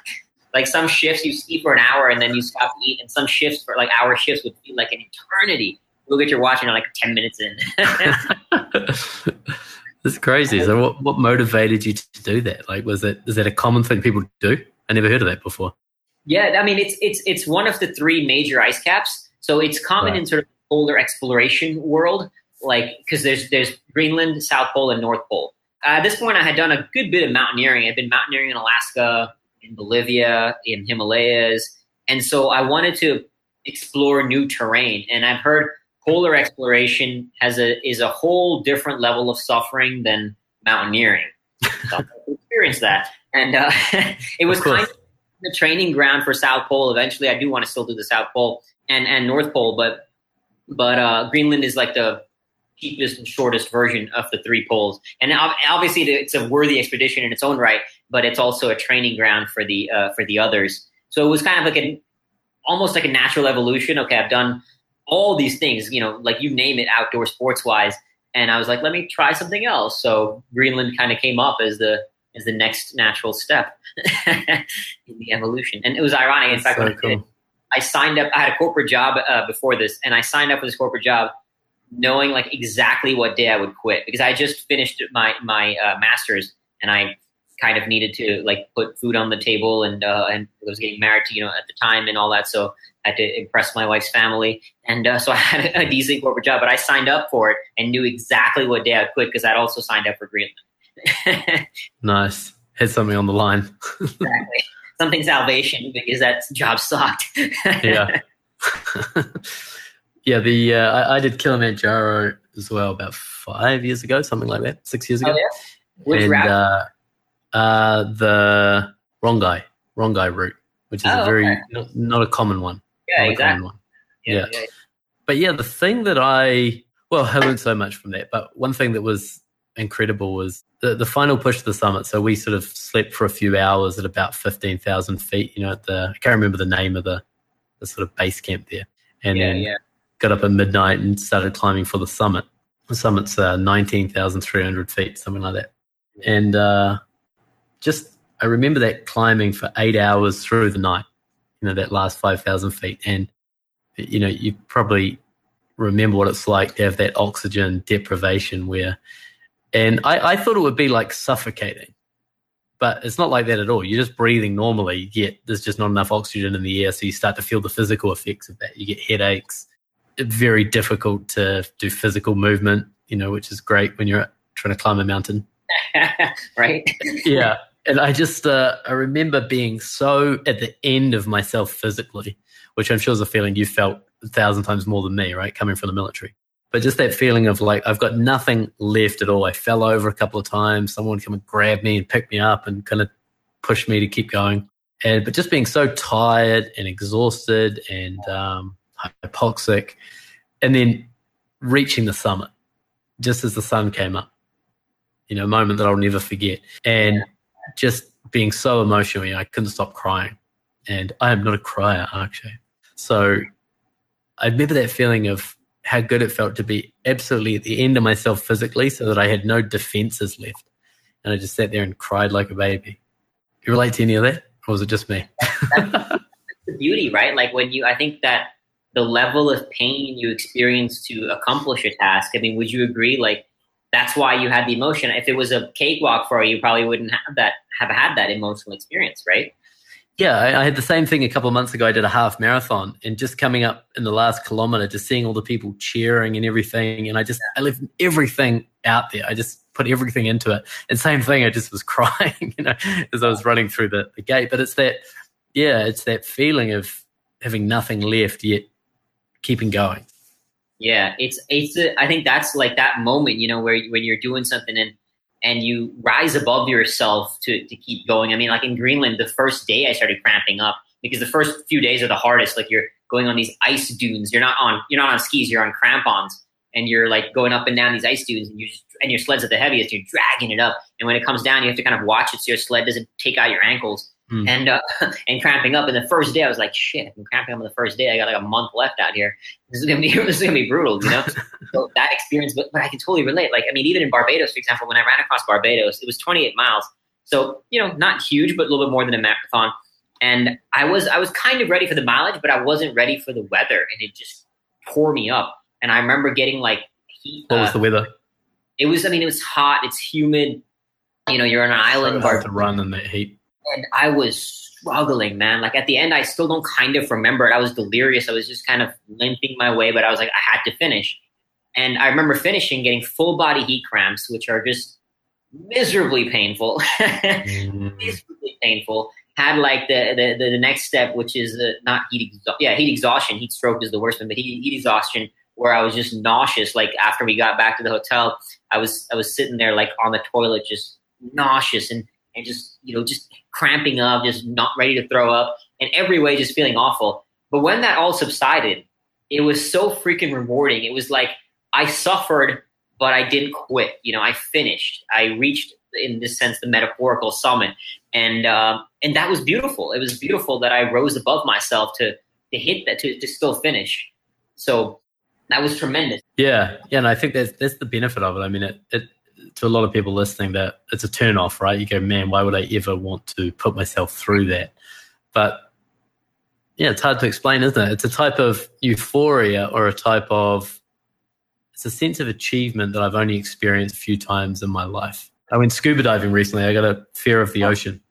like some shifts you ski for an hour and then you stop to eat, and some shifts for like hour shifts would feel like an eternity look at your watch and like 10 minutes in. That's crazy. So what, what motivated you to do that? Like, was it, is that a common thing people do? I never heard of that before. Yeah. I mean, it's, it's, it's one of the three major ice caps. So it's common right. in sort of polar exploration world, like, cause there's, there's Greenland, South Pole and North Pole. Uh, at this point, I had done a good bit of mountaineering. I'd been mountaineering in Alaska, in Bolivia, in Himalayas. And so I wanted to explore new terrain. And I've heard polar exploration has a is a whole different level of suffering than mountaineering. so experience that, and uh, it was kind of the training ground for South Pole. Eventually, I do want to still do the South Pole and and North Pole, but but uh, Greenland is like the cheapest and shortest version of the three poles. And obviously, it's a worthy expedition in its own right, but it's also a training ground for the uh, for the others. So it was kind of like a almost like a natural evolution. Okay, I've done all these things, you know, like you name it, outdoor sports wise. And I was like, let me try something else. So Greenland kind of came up as the as the next natural step in the evolution. And it was ironic. In fact, so cool. I, did, I signed up. I had a corporate job uh, before this, and I signed up for this corporate job knowing like exactly what day I would quit because I just finished my my uh, master's and I kind of needed to like put food on the table and uh, and I was getting married to you know at the time and all that so I had to impress my wife's family and uh, so I had a decent corporate job but I signed up for it and knew exactly what day I'd quit because I'd also signed up for Greenland. nice, had something on the line. exactly, something salvation because that job sucked. yeah. yeah, the uh, I, I, did Kilimanjaro as well about five years ago, something like that, six years ago. Oh, yeah? Which and, uh, uh, the Rongai Rongai route, which is oh, a very okay. not, not, a common one. Yeah, exactly. One. Yeah, yeah. yeah, but yeah, the thing that I well, I learned so much from that. But one thing that was incredible was the, the final push to the summit. So we sort of slept for a few hours at about 15,000 feet, you know, at the, I can't remember the name of the, the sort of base camp there. And Yeah, then yeah. got up at midnight and started climbing for the summit. The summit's uh, 19,300 feet, something like that. And uh, just, I remember that climbing for eight hours through the night, you know, that last 5,000 feet. And, you know, you probably remember what it's like to have that oxygen deprivation where, and I, I thought it would be like suffocating. But it's not like that at all. You're just breathing normally, yet there's just not enough oxygen in the air. So you start to feel the physical effects of that. You get headaches, very difficult to do physical movement, you know, which is great when you're trying to climb a mountain. right? Yeah. And I just, uh, I remember being so at the end of myself physically, which I'm sure is a feeling you felt a thousand times more than me, right? Coming from the military. But just that feeling of like, I've got nothing left at all. I fell over a couple of times. Someone come and grab me and pick me up and kind of push me to keep going. And, but just being so tired and exhausted and, um, hypoxic and then reaching the summit just as the sun came up you know, a moment that I'll never forget. And just being so emotional, you know, I couldn't stop crying. And I am not a crier, actually. So I remember that feeling of how good it felt to be absolutely at the end of myself physically so that I had no defenses left. And I just sat there and cried like a baby. You relate to any of that? Or was it just me? the beauty, right? Like when you, I think that the level of pain you experience to accomplish a task. I mean, would you agree? Like that's why you had the emotion. If it was a cakewalk for you, you probably wouldn't have that, have had that emotional experience, right? Yeah, I, I had the same thing a couple of months ago. I did a half marathon and just coming up in the last kilometer, just seeing all the people cheering and everything. And I just, I left everything out there. I just put everything into it. And same thing, I just was crying, you know, as I was running through the, the gate. But it's that, yeah, it's that feeling of having nothing left yet keeping going. Yeah, it's it's. A, I think that's like that moment, you know, where when you're doing something and and you rise above yourself to to keep going. I mean, like in Greenland, the first day I started cramping up because the first few days are the hardest. Like you're going on these ice dunes. You're not on you're not on skis. You're on crampons, and you're like going up and down these ice dunes, and you and your sled's at the heaviest. You're dragging it up, and when it comes down, you have to kind of watch it so your sled doesn't take out your ankles. Mm. And uh, and cramping up. And the first day, I was like, "Shit! I'm cramping up on the first day. I got like a month left out here. This is gonna be this is gonna be brutal, you know." so that experience, but, but I can totally relate. Like, I mean, even in Barbados, for example, when I ran across Barbados, it was 28 miles, so you know, not huge, but a little bit more than a marathon. And I was I was kind of ready for the mileage, but I wasn't ready for the weather, and it just tore me up. And I remember getting like heat. What was uh, the weather? it was. I mean, it was hot. It's humid. You know, you're on an island. So hard to run in that heat. And I was struggling, man. Like at the end, I still don't kind of remember it. I was delirious. I was just kind of limping my way, but I was like, I had to finish. And I remember finishing, getting full body heat cramps, which are just miserably painful. Mm. miserably painful. Had like the the, the, the next step, which is uh, not heat exhaustion. Yeah, heat exhaustion. Heat stroke is the worst one, but heat, heat exhaustion, where I was just nauseous. Like after we got back to the hotel, I was I was sitting there like on the toilet, just nauseous and and just you know just cramping up, just not ready to throw up, in every way just feeling awful. But when that all subsided, it was so freaking rewarding. It was like I suffered, but I didn't quit. You know, I finished. I reached, in this sense, the metaphorical summit, and um, and that was beautiful. It was beautiful that I rose above myself to to hit that to to still finish. So that was tremendous. Yeah, yeah, and I think that's that's the benefit of it. I mean, it, it to a lot of people listening that it's a turn off, right? You go, man, why would I ever want to put myself through that? But yeah, it's hard to explain, isn't it? It's a type of euphoria or a type of it's a sense of achievement that I've only experienced a few times in my life. I went scuba diving recently. I got a fear of the ocean,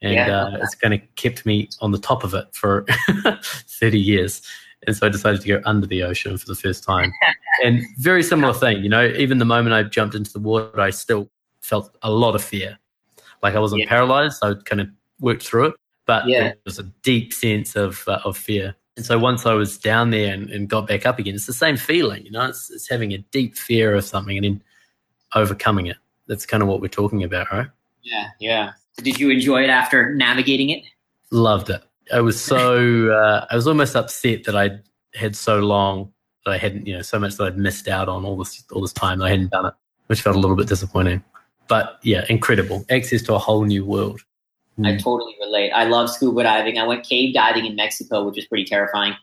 and Yeah. uh, it's kind of kept me on the top of it for thirty years. And so I decided to go under the ocean for the first time. and very similar thing, you know, even the moment I jumped into the water, I still felt a lot of fear. Like I wasn't Yeah. paralyzed, I kind of worked through it, but Yeah. there was a deep sense of uh, of fear. And so once I was down there and, and got back up again, it's the same feeling, you know, it's, it's having a deep fear of something and then overcoming it. That's kind of what we're talking about, right? Yeah, yeah. Did you enjoy it after navigating it? Loved it. I was so uh, I was almost upset that I had so long that I hadn't, you know, so much that I'd missed out on all this all this time that I hadn't done it. which felt a little bit disappointing. But yeah, incredible access to a whole new world. I totally relate. I love scuba diving. I went cave diving in Mexico, which was pretty terrifying.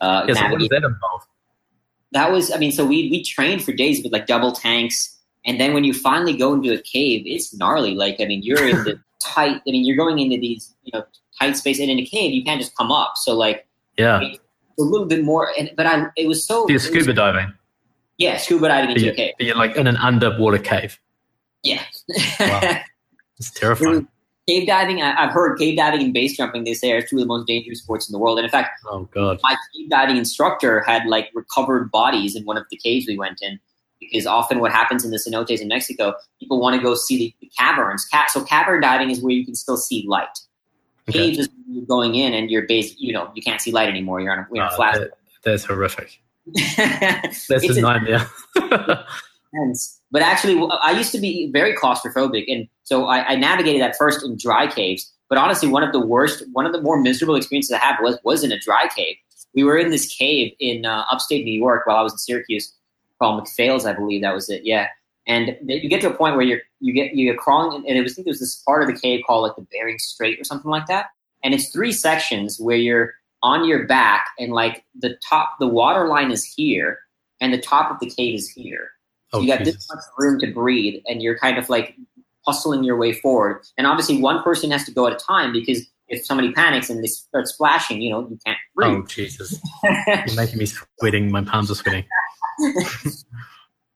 Uh, yeah, so what does that involve? That was, I mean, so we we trained for days with like double tanks, and then when you finally go into a cave, it's gnarly. Like, I mean, you're in the tight. I mean, you're going into these you know tight space, and in a cave, you can't just come up. So like, yeah, a little bit more. And but I, it was so. You're scuba was, diving. Yeah, scuba diving into a cave. You're like in an underwater cave. Yeah. wow. It's terrifying. Cave diving, I, have heard cave diving and base jumping, they say, are two of the most dangerous sports in the world. And in fact, oh god, my cave diving instructor had like recovered bodies in one of the caves we went in because often what happens in the cenotes in Mexico, people want to go see the, caverns. so cavern diving is where you can still see light. Okay. Caves is you're going in and you're base, you know, you can't see light anymore. You're on a, you're oh, flat. That, that's horrific. that's a nightmare. But actually, I used to be very claustrophobic, and so I, I, navigated that first in dry caves. But honestly, one of the worst, one of the more miserable experiences I had was was in a dry cave. We were in this cave in uh, upstate New York while I was in Syracuse, called McFail's, I believe that was it. Yeah, and you get to a point where you're you get you're crawling, and it was I think there's this part of the cave called like the Bering Strait or something like that, and it's three sections where you're on your back, and like the top, the water line is here, and the top of the cave is here Oh, you got Jesus. this much room to breathe, and you're kind of like hustling your way forward. And obviously, one person has to go at a time because if somebody panics and they start splashing, you know, you can't breathe. Oh, Jesus. You're making me sweating. My palms are sweating.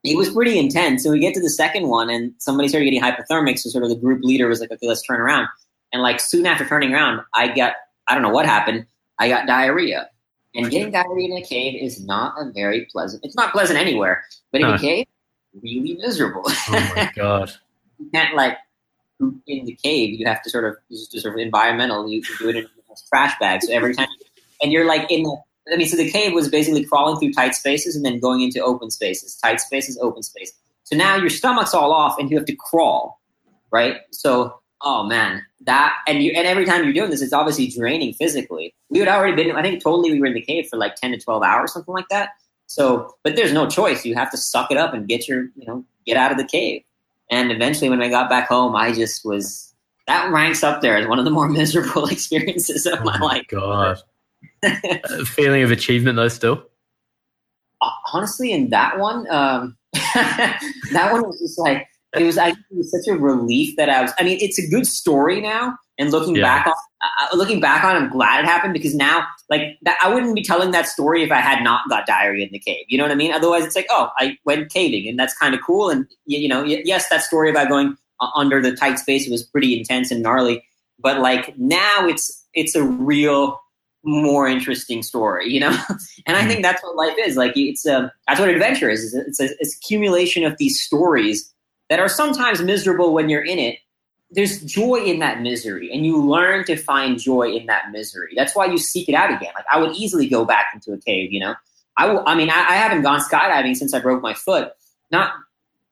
it was pretty intense. So we get to the second one, and somebody started getting hypothermic. So, sort of, the group leader was like, okay, let's turn around. And, like, soon after turning around, I got, I don't know what happened, I got diarrhea. And getting diarrhea in a cave is not a very pleasant, it's not pleasant anywhere, but in a cave, really miserable. Oh my god! you can't like in the cave. You have to sort of just sort of environmental. You do it in a trash bag. So every time, and you're like in the. I mean, so the cave was basically crawling through tight spaces and then going into open spaces, tight spaces, open space. So now your stomach's all off and you have to crawl, right? So, oh man, that and you and every time you're doing this, it's obviously draining physically. We had already been. I think totally we were in the cave for like ten to twelve hours, something like that. So, but there's no choice. You have to suck it up and get your, you know, get out of the cave. And eventually, when I got back home, I just was that ranks up there as one of the more miserable experiences of oh my, my life. God, feeling of achievement though, still. Uh, honestly, in that one, um, that one was just like it was. I it was such a relief that I was. I mean, it's a good story now, and looking yeah. back on uh, looking back on, I'm glad it happened because now, like, that, I wouldn't be telling that story if I had not got diary in the cave. You know what I mean? Otherwise, it's like, oh, I went caving, and that's kind of cool. And you know, yes, that story about going uh, under the tight space was pretty intense and gnarly. But like now, it's it's a real more interesting story, you know. and I mm-hmm. think that's what life is. Like, it's a um, that's what adventure is. It's, a, it's accumulation of these stories that are sometimes miserable when you're in it, there's joy in that misery and you learn to find joy in that misery that's why you seek it out again like i would easily go back into a cave you know i will i mean I, I, haven't gone skydiving since i broke my foot not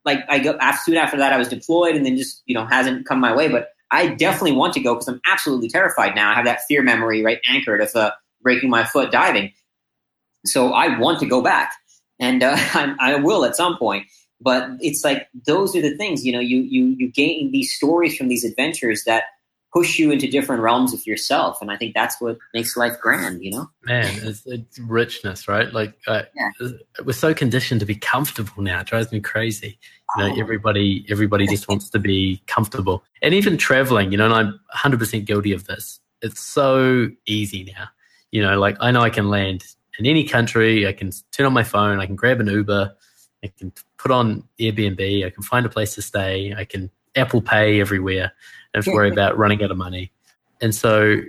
like i go after soon after that i was deployed and then just you know hasn't come my way but i definitely want to go because i'm absolutely terrified now. I have that fear memory right anchored of uh, breaking my foot diving. So i want to go back. And uh, I, I will at some point. But it's like those are the things you know you you you gain these stories from these adventures that push you into different realms of yourself and i think that's what makes life grand you know? Man it's, it's richness right? Like uh, yeah. we're so conditioned to be comfortable now. It drives me crazy you know oh. everybody everybody just wants to be comfortable. And even traveling you know and i'm 100% guilty of this. It's so easy now. You know like i know i can land in any country. I can turn on my phone. I can grab an uber. I can put on Airbnb. I can find a place to stay. I can Apple Pay everywhere. and have to worry about running out of money. And so,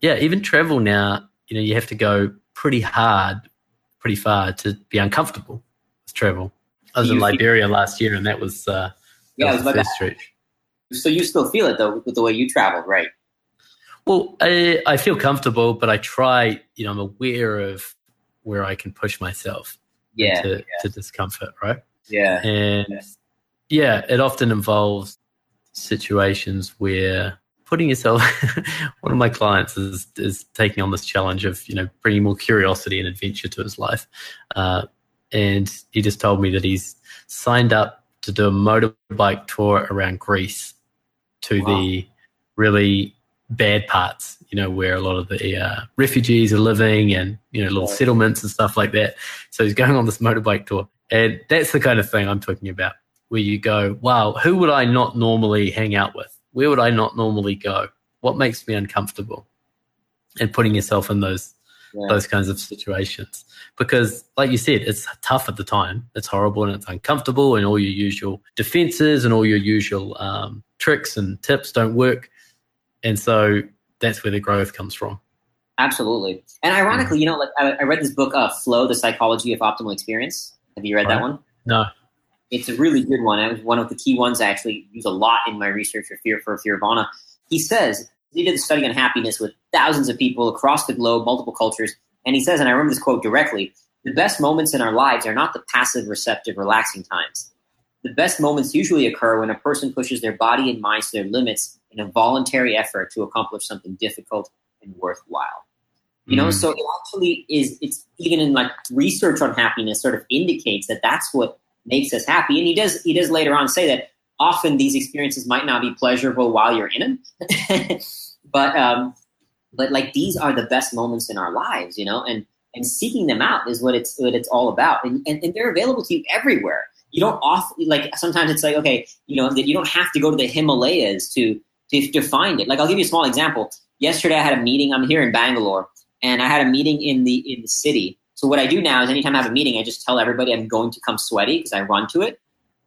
yeah, even travel now, you know, you have to go pretty hard, pretty far to be uncomfortable with travel. I was in Liberia last year, and that was uh, yeah, that was, was the first stretch. So you still feel it though with the way you travel, right? Well, I, I feel comfortable, but I try. You know, I'm aware of where I can push myself yeah, to, yeah. to discomfort, right? Yeah. And yeah. yeah, it often involves situations where putting yourself one of my clients is is taking on this challenge of you know bringing more curiosity and adventure to his life uh, and he just told me that he's signed up to do a motorbike tour around Greece to wow. the really bad parts, you know, where a lot of the uh, refugees are living and, you know, little settlements and stuff like that. So he's going on this motorbike tour. And that's the kind of thing I'm talking about, where you go, wow, who would I not normally hang out with? Where would I not normally go? What makes me uncomfortable? And putting yourself in those yeah. those kinds of situations. Because, like you said, it's tough at the time. It's horrible and it's uncomfortable, and all your usual defenses and all your usual um, tricks and tips don't work. And so that's where the growth comes from. Absolutely. And ironically, you know, like I, I read this book, uh, Flow: The Psychology of Optimal Experience. Have you read right. that one? No. It's a really good one. It was one of the key ones I actually use a lot in my research for Fear for Fearvana. He says he did a study on happiness with thousands of people across the globe, multiple cultures, and he says, and I remember this quote directly: "The best moments in our lives are not the passive, receptive, relaxing times. The best moments usually occur when a person pushes their body and mind to their limits in a voluntary effort to accomplish something difficult and worthwhile." You know, mm. so it actually is. It's even in like research on happiness, sort of indicates that that's what makes us happy. And he does. He does later on say that often these experiences might not be pleasurable while you're in them, but um, but like these are the best moments in our lives, you know, and and seeking them out is what it's what it's all about, and and, and they're available to you everywhere. You don't off like sometimes it's like okay, you know, that you don't have to go to the Himalayas to to to find it. Like I'll give you a small example. Yesterday I had a meeting. I'm here in Bangalore, and I had a meeting in the in the city. So what I do now is anytime I have a meeting, I just tell everybody I'm going to come sweaty because I run to it.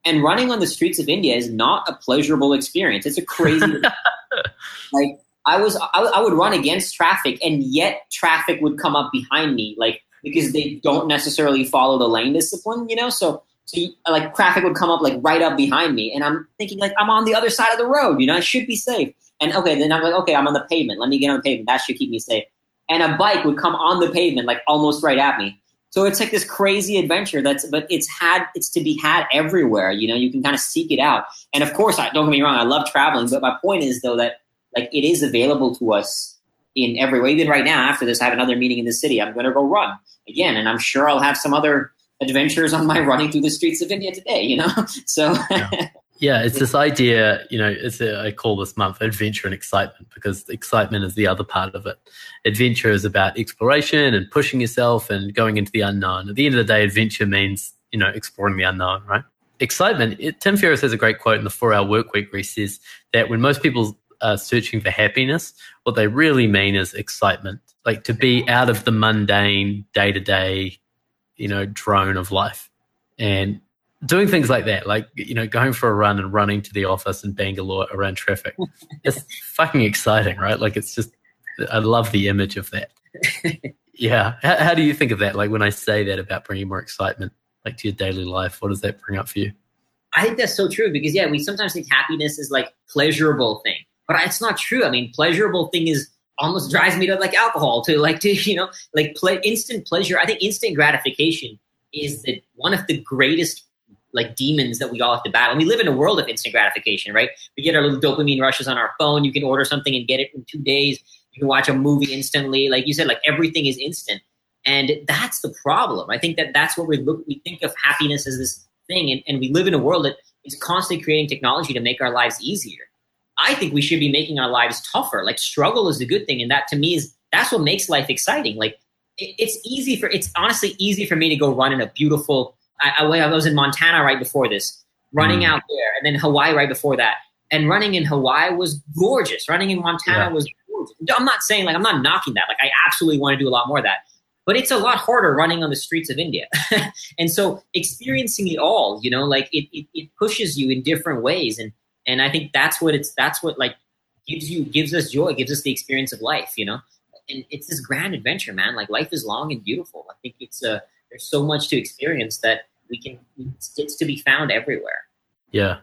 And running on the streets of India is not a pleasurable experience. It's a crazy like I was I, I would run against traffic, and yet traffic would come up behind me, like because they don't necessarily follow the lane discipline, you know. So so you, like traffic would come up like right up behind me, and I'm thinking like I'm on the other side of the road, you know, I should be safe. And okay, then I'm like, okay, I'm on the pavement. Let me get on the pavement. That should keep me safe. And a bike would come on the pavement, like almost right at me. So it's like this crazy adventure that's, but it's had, it's to be had everywhere. You know, you can kind of seek it out. And of course, I don't get me wrong, I love traveling, but my point is though that like it is available to us in every way. Even right now, after this, I have another meeting in the city. I'm going to go run again, and I'm sure I'll have some other adventures on my running through the streets of India today. You know, so. Yeah. yeah it's this idea, you know, it's a, I call this month adventure and excitement because excitement is the other part of it. Adventure is about exploration and pushing yourself and going into the unknown. At the end of the day, adventure means, you know, exploring the unknown, right? Excitement, it, Tim Ferriss has a great quote in the four hour work week where he says that when most people are searching for happiness, what they really mean is excitement, like to be out of the mundane, day to day, you know, drone of life, and doing things like that, like you know, going for a run and running to the office in Bangalore around traffic. it's fucking exciting, right? Like it's just, I love the image of that. yeah. How, how do you think of that? Like when I say that about bringing more excitement, like to your daily life, what does that bring up for you? I think that's so true because yeah, we sometimes think happiness is like pleasurable thing but it's not true. I mean, pleasurable thing is almost drives me to like alcohol to like to you know like play instant pleasure. I think instant gratification is the one of the greatest like demons that we all have to battle. And we live in a world of instant gratification, right? We get our little dopamine rushes on our phone. You can order something and get it in two days. You can watch a movie instantly. Like you said, like everything is instant. And that's the problem. I think that that's what we look, we think of happiness as this thing. And, and we live in a world that is constantly creating technology to make our lives easier. I think we should be making our lives tougher. Like struggle is a good thing, and that to me is that's what makes life exciting. Like it's easy for it's honestly easy for me to go run in a beautiful. I, I was in Montana right before this, running mm. out there, and then Hawaii right before that. And running in Hawaii was gorgeous. Running in Montana yeah. was gorgeous. I'm not saying like I'm not knocking that. Like I absolutely want to do a lot more of that. But it's a lot harder running on the streets of India. and so experiencing it all, you know, like it, it, it pushes you in different ways. And and I think that's what it's that's what like gives you gives us joy, gives us the experience of life, you know. And it's this grand adventure, man. Like life is long and beautiful. I think it's a uh, there's so much to experience that we can it's to be found everywhere. Yeah,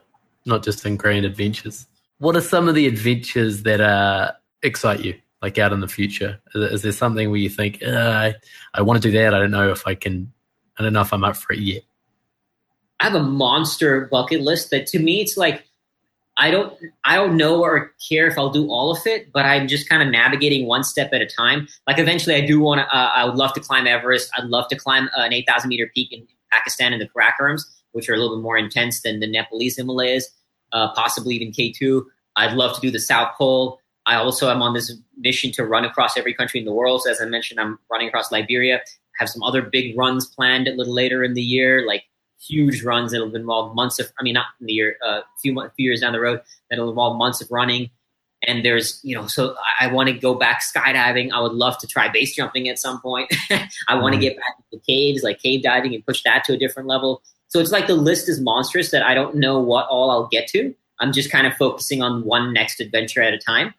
not just in grand adventures. What are some of the adventures that uh, excite you? Like out in the future, is, is there something where you think uh, I, I want to do that? I don't know if I can. I don't know if I'm up for it yet. I have a monster bucket list that to me it's like I don't I don't know or care if I'll do all of it, but I'm just kind of navigating one step at a time. Like eventually, I do want to. Uh, I would love to climb Everest. I'd love to climb an 8,000 meter peak in Pakistan in the Karakorams. which are a little bit more intense than the Nepalese Himalayas, uh, possibly even K2. I'd love to do the South Pole. I also am on this mission to run across every country in the world. So as I mentioned, I'm running across Liberia. I have some other big runs planned a little later in the year, like huge runs that'll involve months of, I mean, not in the year, a uh, few, few years down the road, that'll involve months of running. And there's, you know, so I, I want to go back skydiving. I would love to try base jumping at some point. I want to mm-hmm. get back into caves, like cave diving, and push that to a different level. So it's like the list is monstrous that I don't know what all I'll get to. I'm just kind of focusing on one next adventure at a time.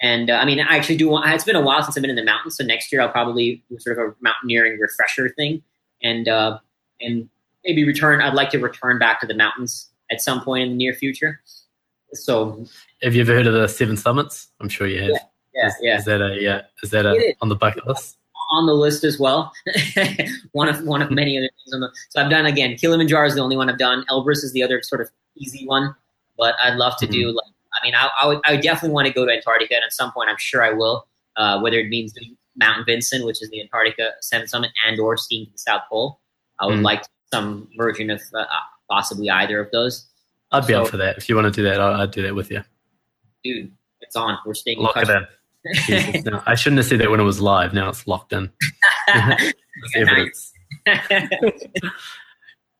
And uh, I mean, I actually do want, it's been a while since I've been in the mountains. So next year I'll probably do sort of a mountaineering refresher thing and, uh, and maybe return. I'd like to return back to the mountains at some point in the near future. So have you ever heard of the Seven Summits? I'm sure you have. Yeah. Yeah. Is, yeah. is that a, yeah, is that a, on the bucket list? On the list as well. one of, one of many other things on the, so I've done again, Kilimanjaro is the only one I've done. Elbrus is the other sort of easy one, but I'd love to mm-hmm. do like, I mean, I, I, would, I would definitely want to go to Antarctica, and at some point, I'm sure I will. Uh, whether it means doing Mount Vinson, which is the Antarctica Seven Summit, and or skiing to the South Pole, I would mm. like some version of uh, possibly either of those. I'd be so, up for that. If you want to do that, I'd, I'd do that with you. Dude, it's on. We're staying. Lock it in. no, I shouldn't have said that when it was live. Now it's locked in. evidence.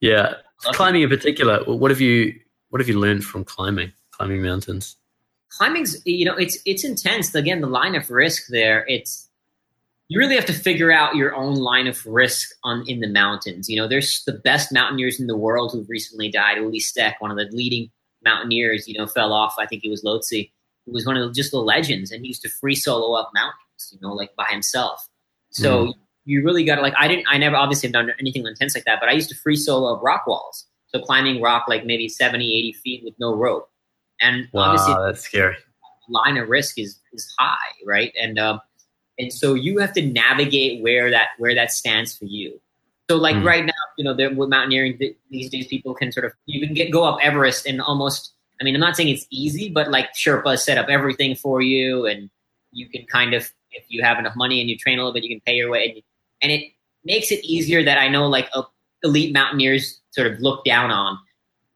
yeah, climbing in particular. What have you What have you learned from climbing? climbing mountains? Climbing's you know it's it's intense. Again, the line of risk there. It's you really have to figure out your own line of risk on in the mountains. You know, there's the best mountaineers in the world who've recently died. Ueli Steck, one of the leading mountaineers, you know, fell off. I think it was Lhotse. He was one of the, just the legends, and he used to free solo up mountains, you know, like by himself. So mm. you really got to like. I didn't. I never obviously have done anything intense like that, but I used to free solo up rock walls. So climbing rock like maybe 70, 80 feet with no rope. And wow, obviously, that's scary. Line of risk is is high, right? And um, and so you have to navigate where that where that stands for you. So like mm. right now, you know, with mountaineering these days, people can sort of you can get go up Everest and almost. I mean, I'm not saying it's easy, but like Sherpas set up everything for you, and you can kind of, if you have enough money and you train a little bit, you can pay your way, and, and it makes it easier that I know like elite mountaineers sort of look down on.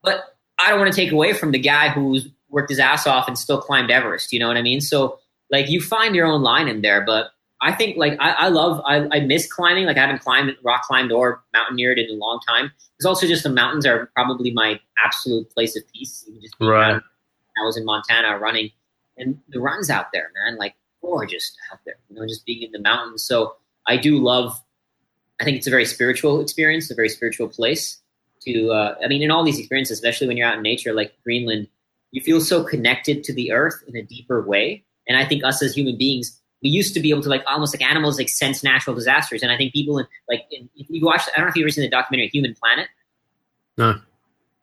But I don't want to take away from the guy who's worked his ass off and still climbed Everest. You know what I mean? So like you find your own line in there, but I think like I, I love I, I, miss climbing. Like I haven't climbed rock climbed or mountaineered in a long time. It's also just the mountains are probably my absolute place of peace. just right. I was in Montana running, and the runs out there, man, like gorgeous out there. You know, just being in the mountains. So I do love. I think it's a very spiritual experience, a very spiritual place to uh, i mean in all these experiences especially when you're out in nature like greenland you feel so connected to the earth in a deeper way and i think us as human beings we used to be able to like almost like animals like sense natural disasters and i think people in like in, if you watch i don't know if you've ever seen the documentary human planet no have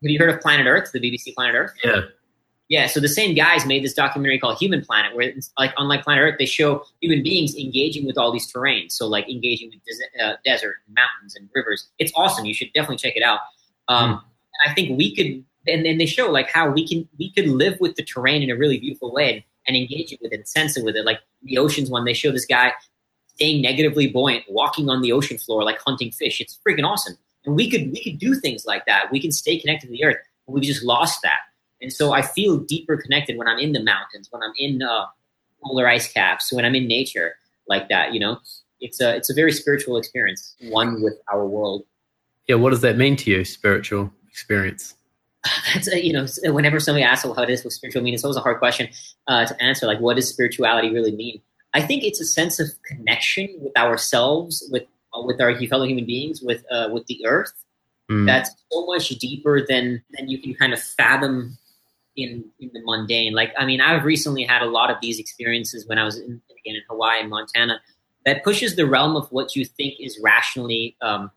you heard of planet earth the bbc planet earth yeah yeah, so the same guys made this documentary called Human Planet, where like unlike Planet Earth, they show human beings engaging with all these terrains. So like engaging with des- uh, desert, mountains, and rivers. It's awesome. You should definitely check it out. Um, mm. And I think we could, and then they show like how we can we could live with the terrain in a really beautiful way and, engage it with it and sense it with it. Like the oceans one, they show this guy staying negatively buoyant, walking on the ocean floor like hunting fish. It's freaking awesome. And we could we could do things like that. We can stay connected to the earth. We've just lost that. And so I feel deeper connected when I'm in the mountains, when I'm in uh, polar ice caps, when I'm in nature like that. You know, it's a it's a very spiritual experience, one with our world yeah, what does that mean to you, spiritual experience? That's a, you know, whenever somebody asks well, how it is with spiritual meaning, it's always a hard question uh, to answer. Like, what does spirituality really mean? I think it's a sense of connection with ourselves, with uh, with our fellow human beings, with uh, with the earth. Mm. That's so much deeper than than you can kind of fathom in in the mundane. Like, I mean, I've recently had a lot of these experiences when I was in, again in Hawaii and Montana that pushes the realm of what you think is rationally um,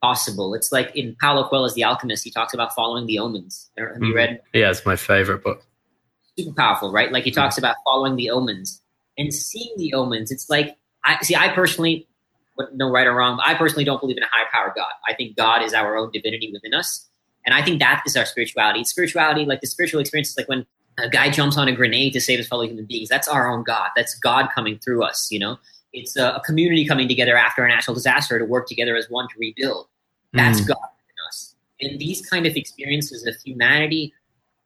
possible. It's like in Paulo Coelho's The Alchemist, he talks about following the omens. Have you mm-hmm. read? Yeah, it's my favorite book. Super powerful, right? Like he talks mm-hmm. about following the omens and seeing the omens. It's like I see. I personally, no right or wrong, I personally don't believe in a higher power God. I think God is our own divinity within us, and I think that is our spirituality. It's spirituality, like the spiritual experience, is like when a guy jumps on a grenade to save his fellow human beings. That's our own God. That's God coming through us. You know, it's a, a, community coming together after a natural disaster to work together as one to rebuild. That's mm. God in us. And these kind of experiences of humanity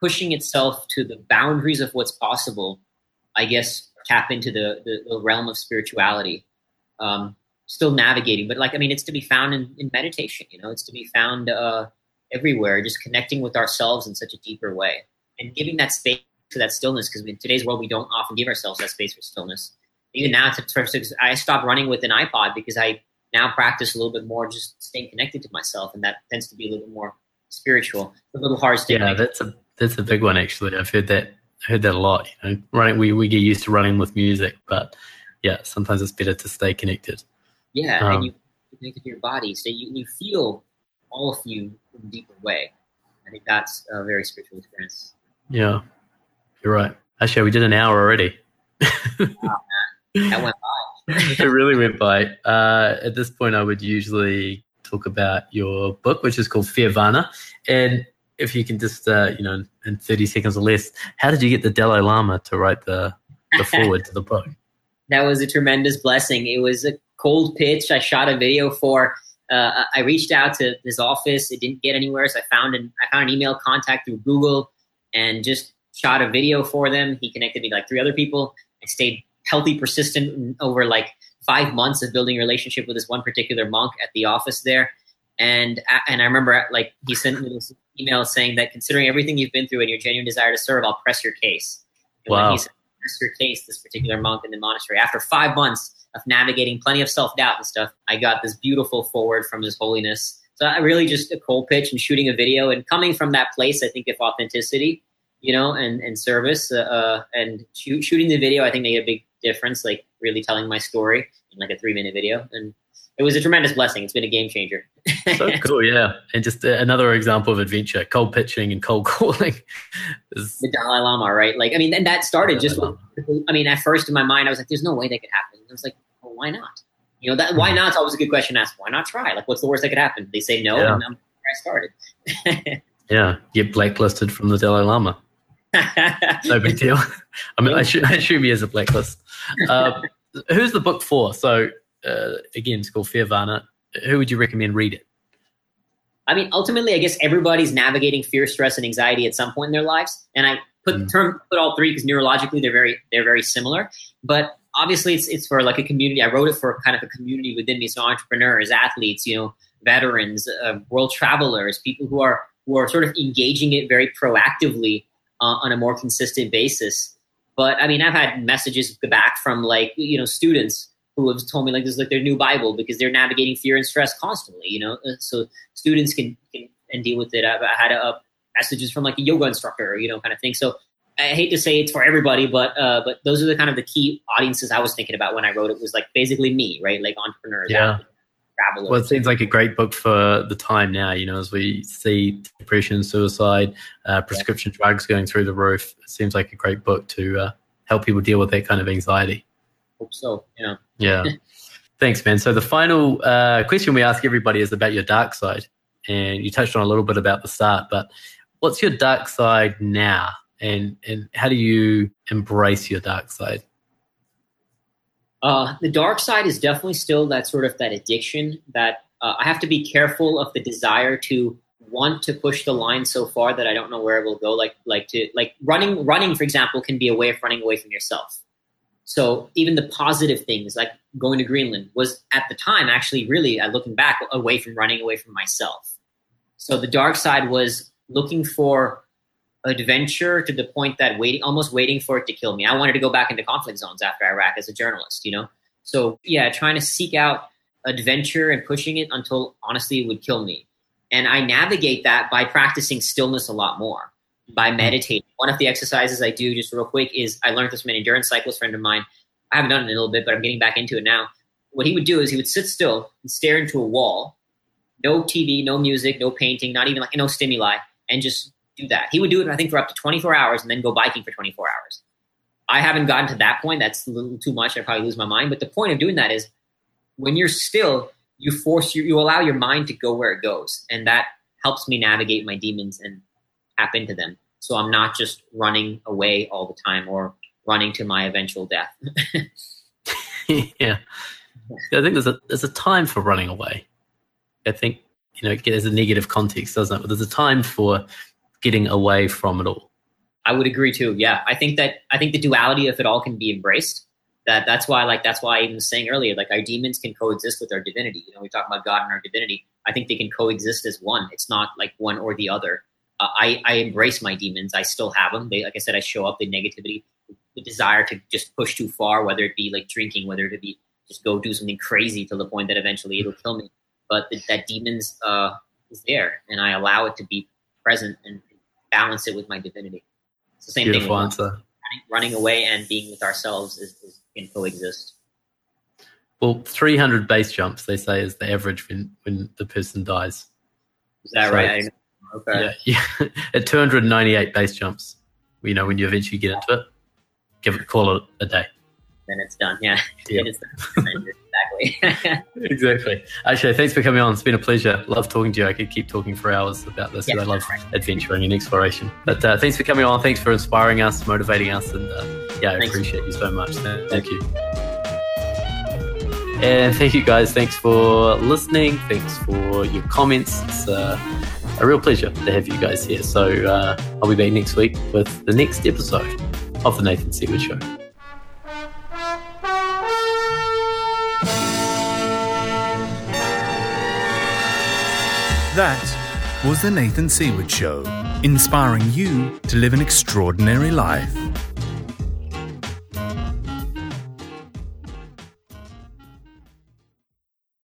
pushing itself to the boundaries of what's possible, I guess tap into the, the, the realm of spirituality. Um, still navigating, but like, I mean, it's to be found in, in meditation, you know, it's to be found uh, everywhere, just connecting with ourselves in such a deeper way and giving that space to that stillness. Because in today's world, we don't often give ourselves that space for stillness. Even now, I stopped running with an iPod because I now practice a little bit more just staying connected to myself, and that tends to be a little bit more spiritual. a little hard to yeah, that's a that's a big one actually. I've heard that heard that a lot. You know, running we we get used to running with music, but yeah, sometimes it's better to stay connected. Yeah, um, and you connected to your body, so you you feel all of you in a deeper way. I think that's a very spiritual experience. Yeah, you're right. Actually, we did an hour already. wow, that went by. it really went by. Uh, at this point, I would usually talk about your book, which is called Fearvana. And if you can just, uh, you know, in 30 seconds or less, how did you get the Dalai Lama to write the, the foreword to the book? That was a tremendous blessing. It was a cold pitch. I shot a video for. Uh, I reached out to his office. It didn't get anywhere, so I found an I found an email contact through Google and just shot a video for them. He connected me to like three other people. I stayed healthy, persistent over like five months of building a relationship with this one particular monk at the office there. And and I remember like he sent me this email saying that considering everything you've been through and your genuine desire to serve, I'll press your case. And wow. When he said, press your case, this particular monk in the monastery, after five months of navigating plenty of self doubt and stuff, I got this beautiful foreword from His Holiness. So I really just a cold pitch and shooting a video and coming from that place, I think, of authenticity, you know, and, and service uh, uh and shoot, shooting the video, I think made a big difference, like really telling my story in like a three minute video. And it was a tremendous blessing. It's been a game changer. so cool, yeah. And just uh, another example of adventure, cold pitching and cold calling. is... The Dalai Lama, right? Like, I mean, and that started just, with, I mean, at first in my mind, I was like, there's no way that could happen. I was like, well, why not? You know, that why mm-hmm. not is always a good question to ask. Why not try? Like, what's the worst that could happen? They say no, yeah. and I'm, I started. yeah, get blacklisted from the Dalai Lama. no big deal. I mean, I, should, I assume he has a blacklist. Uh, who's the book for? So, uh, again, it's called Fearvana. Who would you recommend read it? I mean, ultimately, I guess everybody's navigating fear, stress, and anxiety at some point in their lives. And I put mm. term put all three because neurologically they're very they're very similar. But obviously, it's it's for like a community. I wrote it for kind of a community within me. So entrepreneurs, athletes, you know, veterans, uh, world travelers, people who are who are sort of engaging it very proactively uh, on a more consistent basis. But I mean, I've had messages back from like you know students who have told me like this is like their new Bible because they're navigating fear and stress constantly. You know, uh, so students can, can and deal with it. I've I had uh, messages from like a yoga instructor, you know, kind of thing. So I hate to say it's for everybody, but uh, but those are the kind of the key audiences I was thinking about when I wrote it. Was like basically me, right? Like entrepreneurs. Yeah. Well, it seems like a great book for the time now. You know, as we see depression, suicide, uh, prescription yeah. drugs going through the roof, it seems like a great book to uh, help people deal with that kind of anxiety. Hope so. Yeah. Yeah. Thanks, man. So the final uh, question we ask everybody is about your dark side, and you touched on a little bit about the start, but what's your dark side now, and and how do you embrace your dark side? Uh, the dark side is definitely still that sort of that addiction that uh, I have to be careful of the desire to want to push the line so far that I don't know where it will go. Like like to like running running for example can be a way of running away from yourself. So even the positive things like going to Greenland was at the time actually really uh, looking back away from running away from myself. So the dark side was looking for adventure to the point that waiting almost waiting for it to kill me. I wanted to go back into conflict zones after Iraq as a journalist, you know. So yeah, trying to seek out adventure and pushing it until honestly it would kill me. And I navigate that by practicing stillness a lot more, by hmm. meditating. One of the exercises I do, just real quick, is I learned this from an endurance cyclist friend of mine. I haven't done it in a little bit, but I'm getting back into it now. What he would do is he would sit still and stare into a wall, no TV, no music, no painting, not even like no stimuli, and just do that. He would do it, I think, for up to 24 hours and then go biking for 24 hours. I haven't gotten to that point. That's a little too much. I'd probably lose my mind. But the point of doing that is when you're still, you force you, you allow your mind to go where it goes. And that helps me navigate my demons and tap into them. So I'm not just running away all the time or running to my eventual death. yeah. I think there's a there's a time for running away. I think you know, there's a negative context, doesn't it? But there's a time for getting away from it all. I would agree too. Yeah, I think that I think the duality of it all can be embraced. That that's why like that's why I even was saying earlier like our demons can coexist with our divinity. You know, we talk about God and our divinity. I think they can coexist as one. It's not like one or the other. Uh, I I embrace my demons. I still have them. They like I said, I show up the negativity, the desire to just push too far, whether it be like drinking, whether it be just go do something crazy to the point that eventually it'll kill me. But the, that demons uh, is there, and I allow it to be present and balance it with my divinity. It's the same Beautiful thing. answer. Running, running away and being with ourselves is, is can coexist. Well, 300 base jumps, they say, is the average when, when the person dies. Is that So right? it's- I didn't- Okay. Yeah, yeah. At 298 base jumps, you know, when you eventually get into it, give it, call it a day. Then it's done. Yeah. Yeah. Then it's done. Exactly. Exactly. Akshay, thanks for coming on. It's been a pleasure. Love talking to you. I could keep talking for hours about this. Yeah. I love adventuring and exploration. But uh, thanks for coming on. Thanks for inspiring us, motivating us, and uh, yeah, I Thanks. appreciate you so much. Thank you. And thank you guys. Thanks for listening. Thanks for your comments. It's uh, a real pleasure to have you guys here. So uh, I'll be back next week with the next episode of the Nathan Seaward Show. That was The Nathan Seaward Show, inspiring you to live an extraordinary life.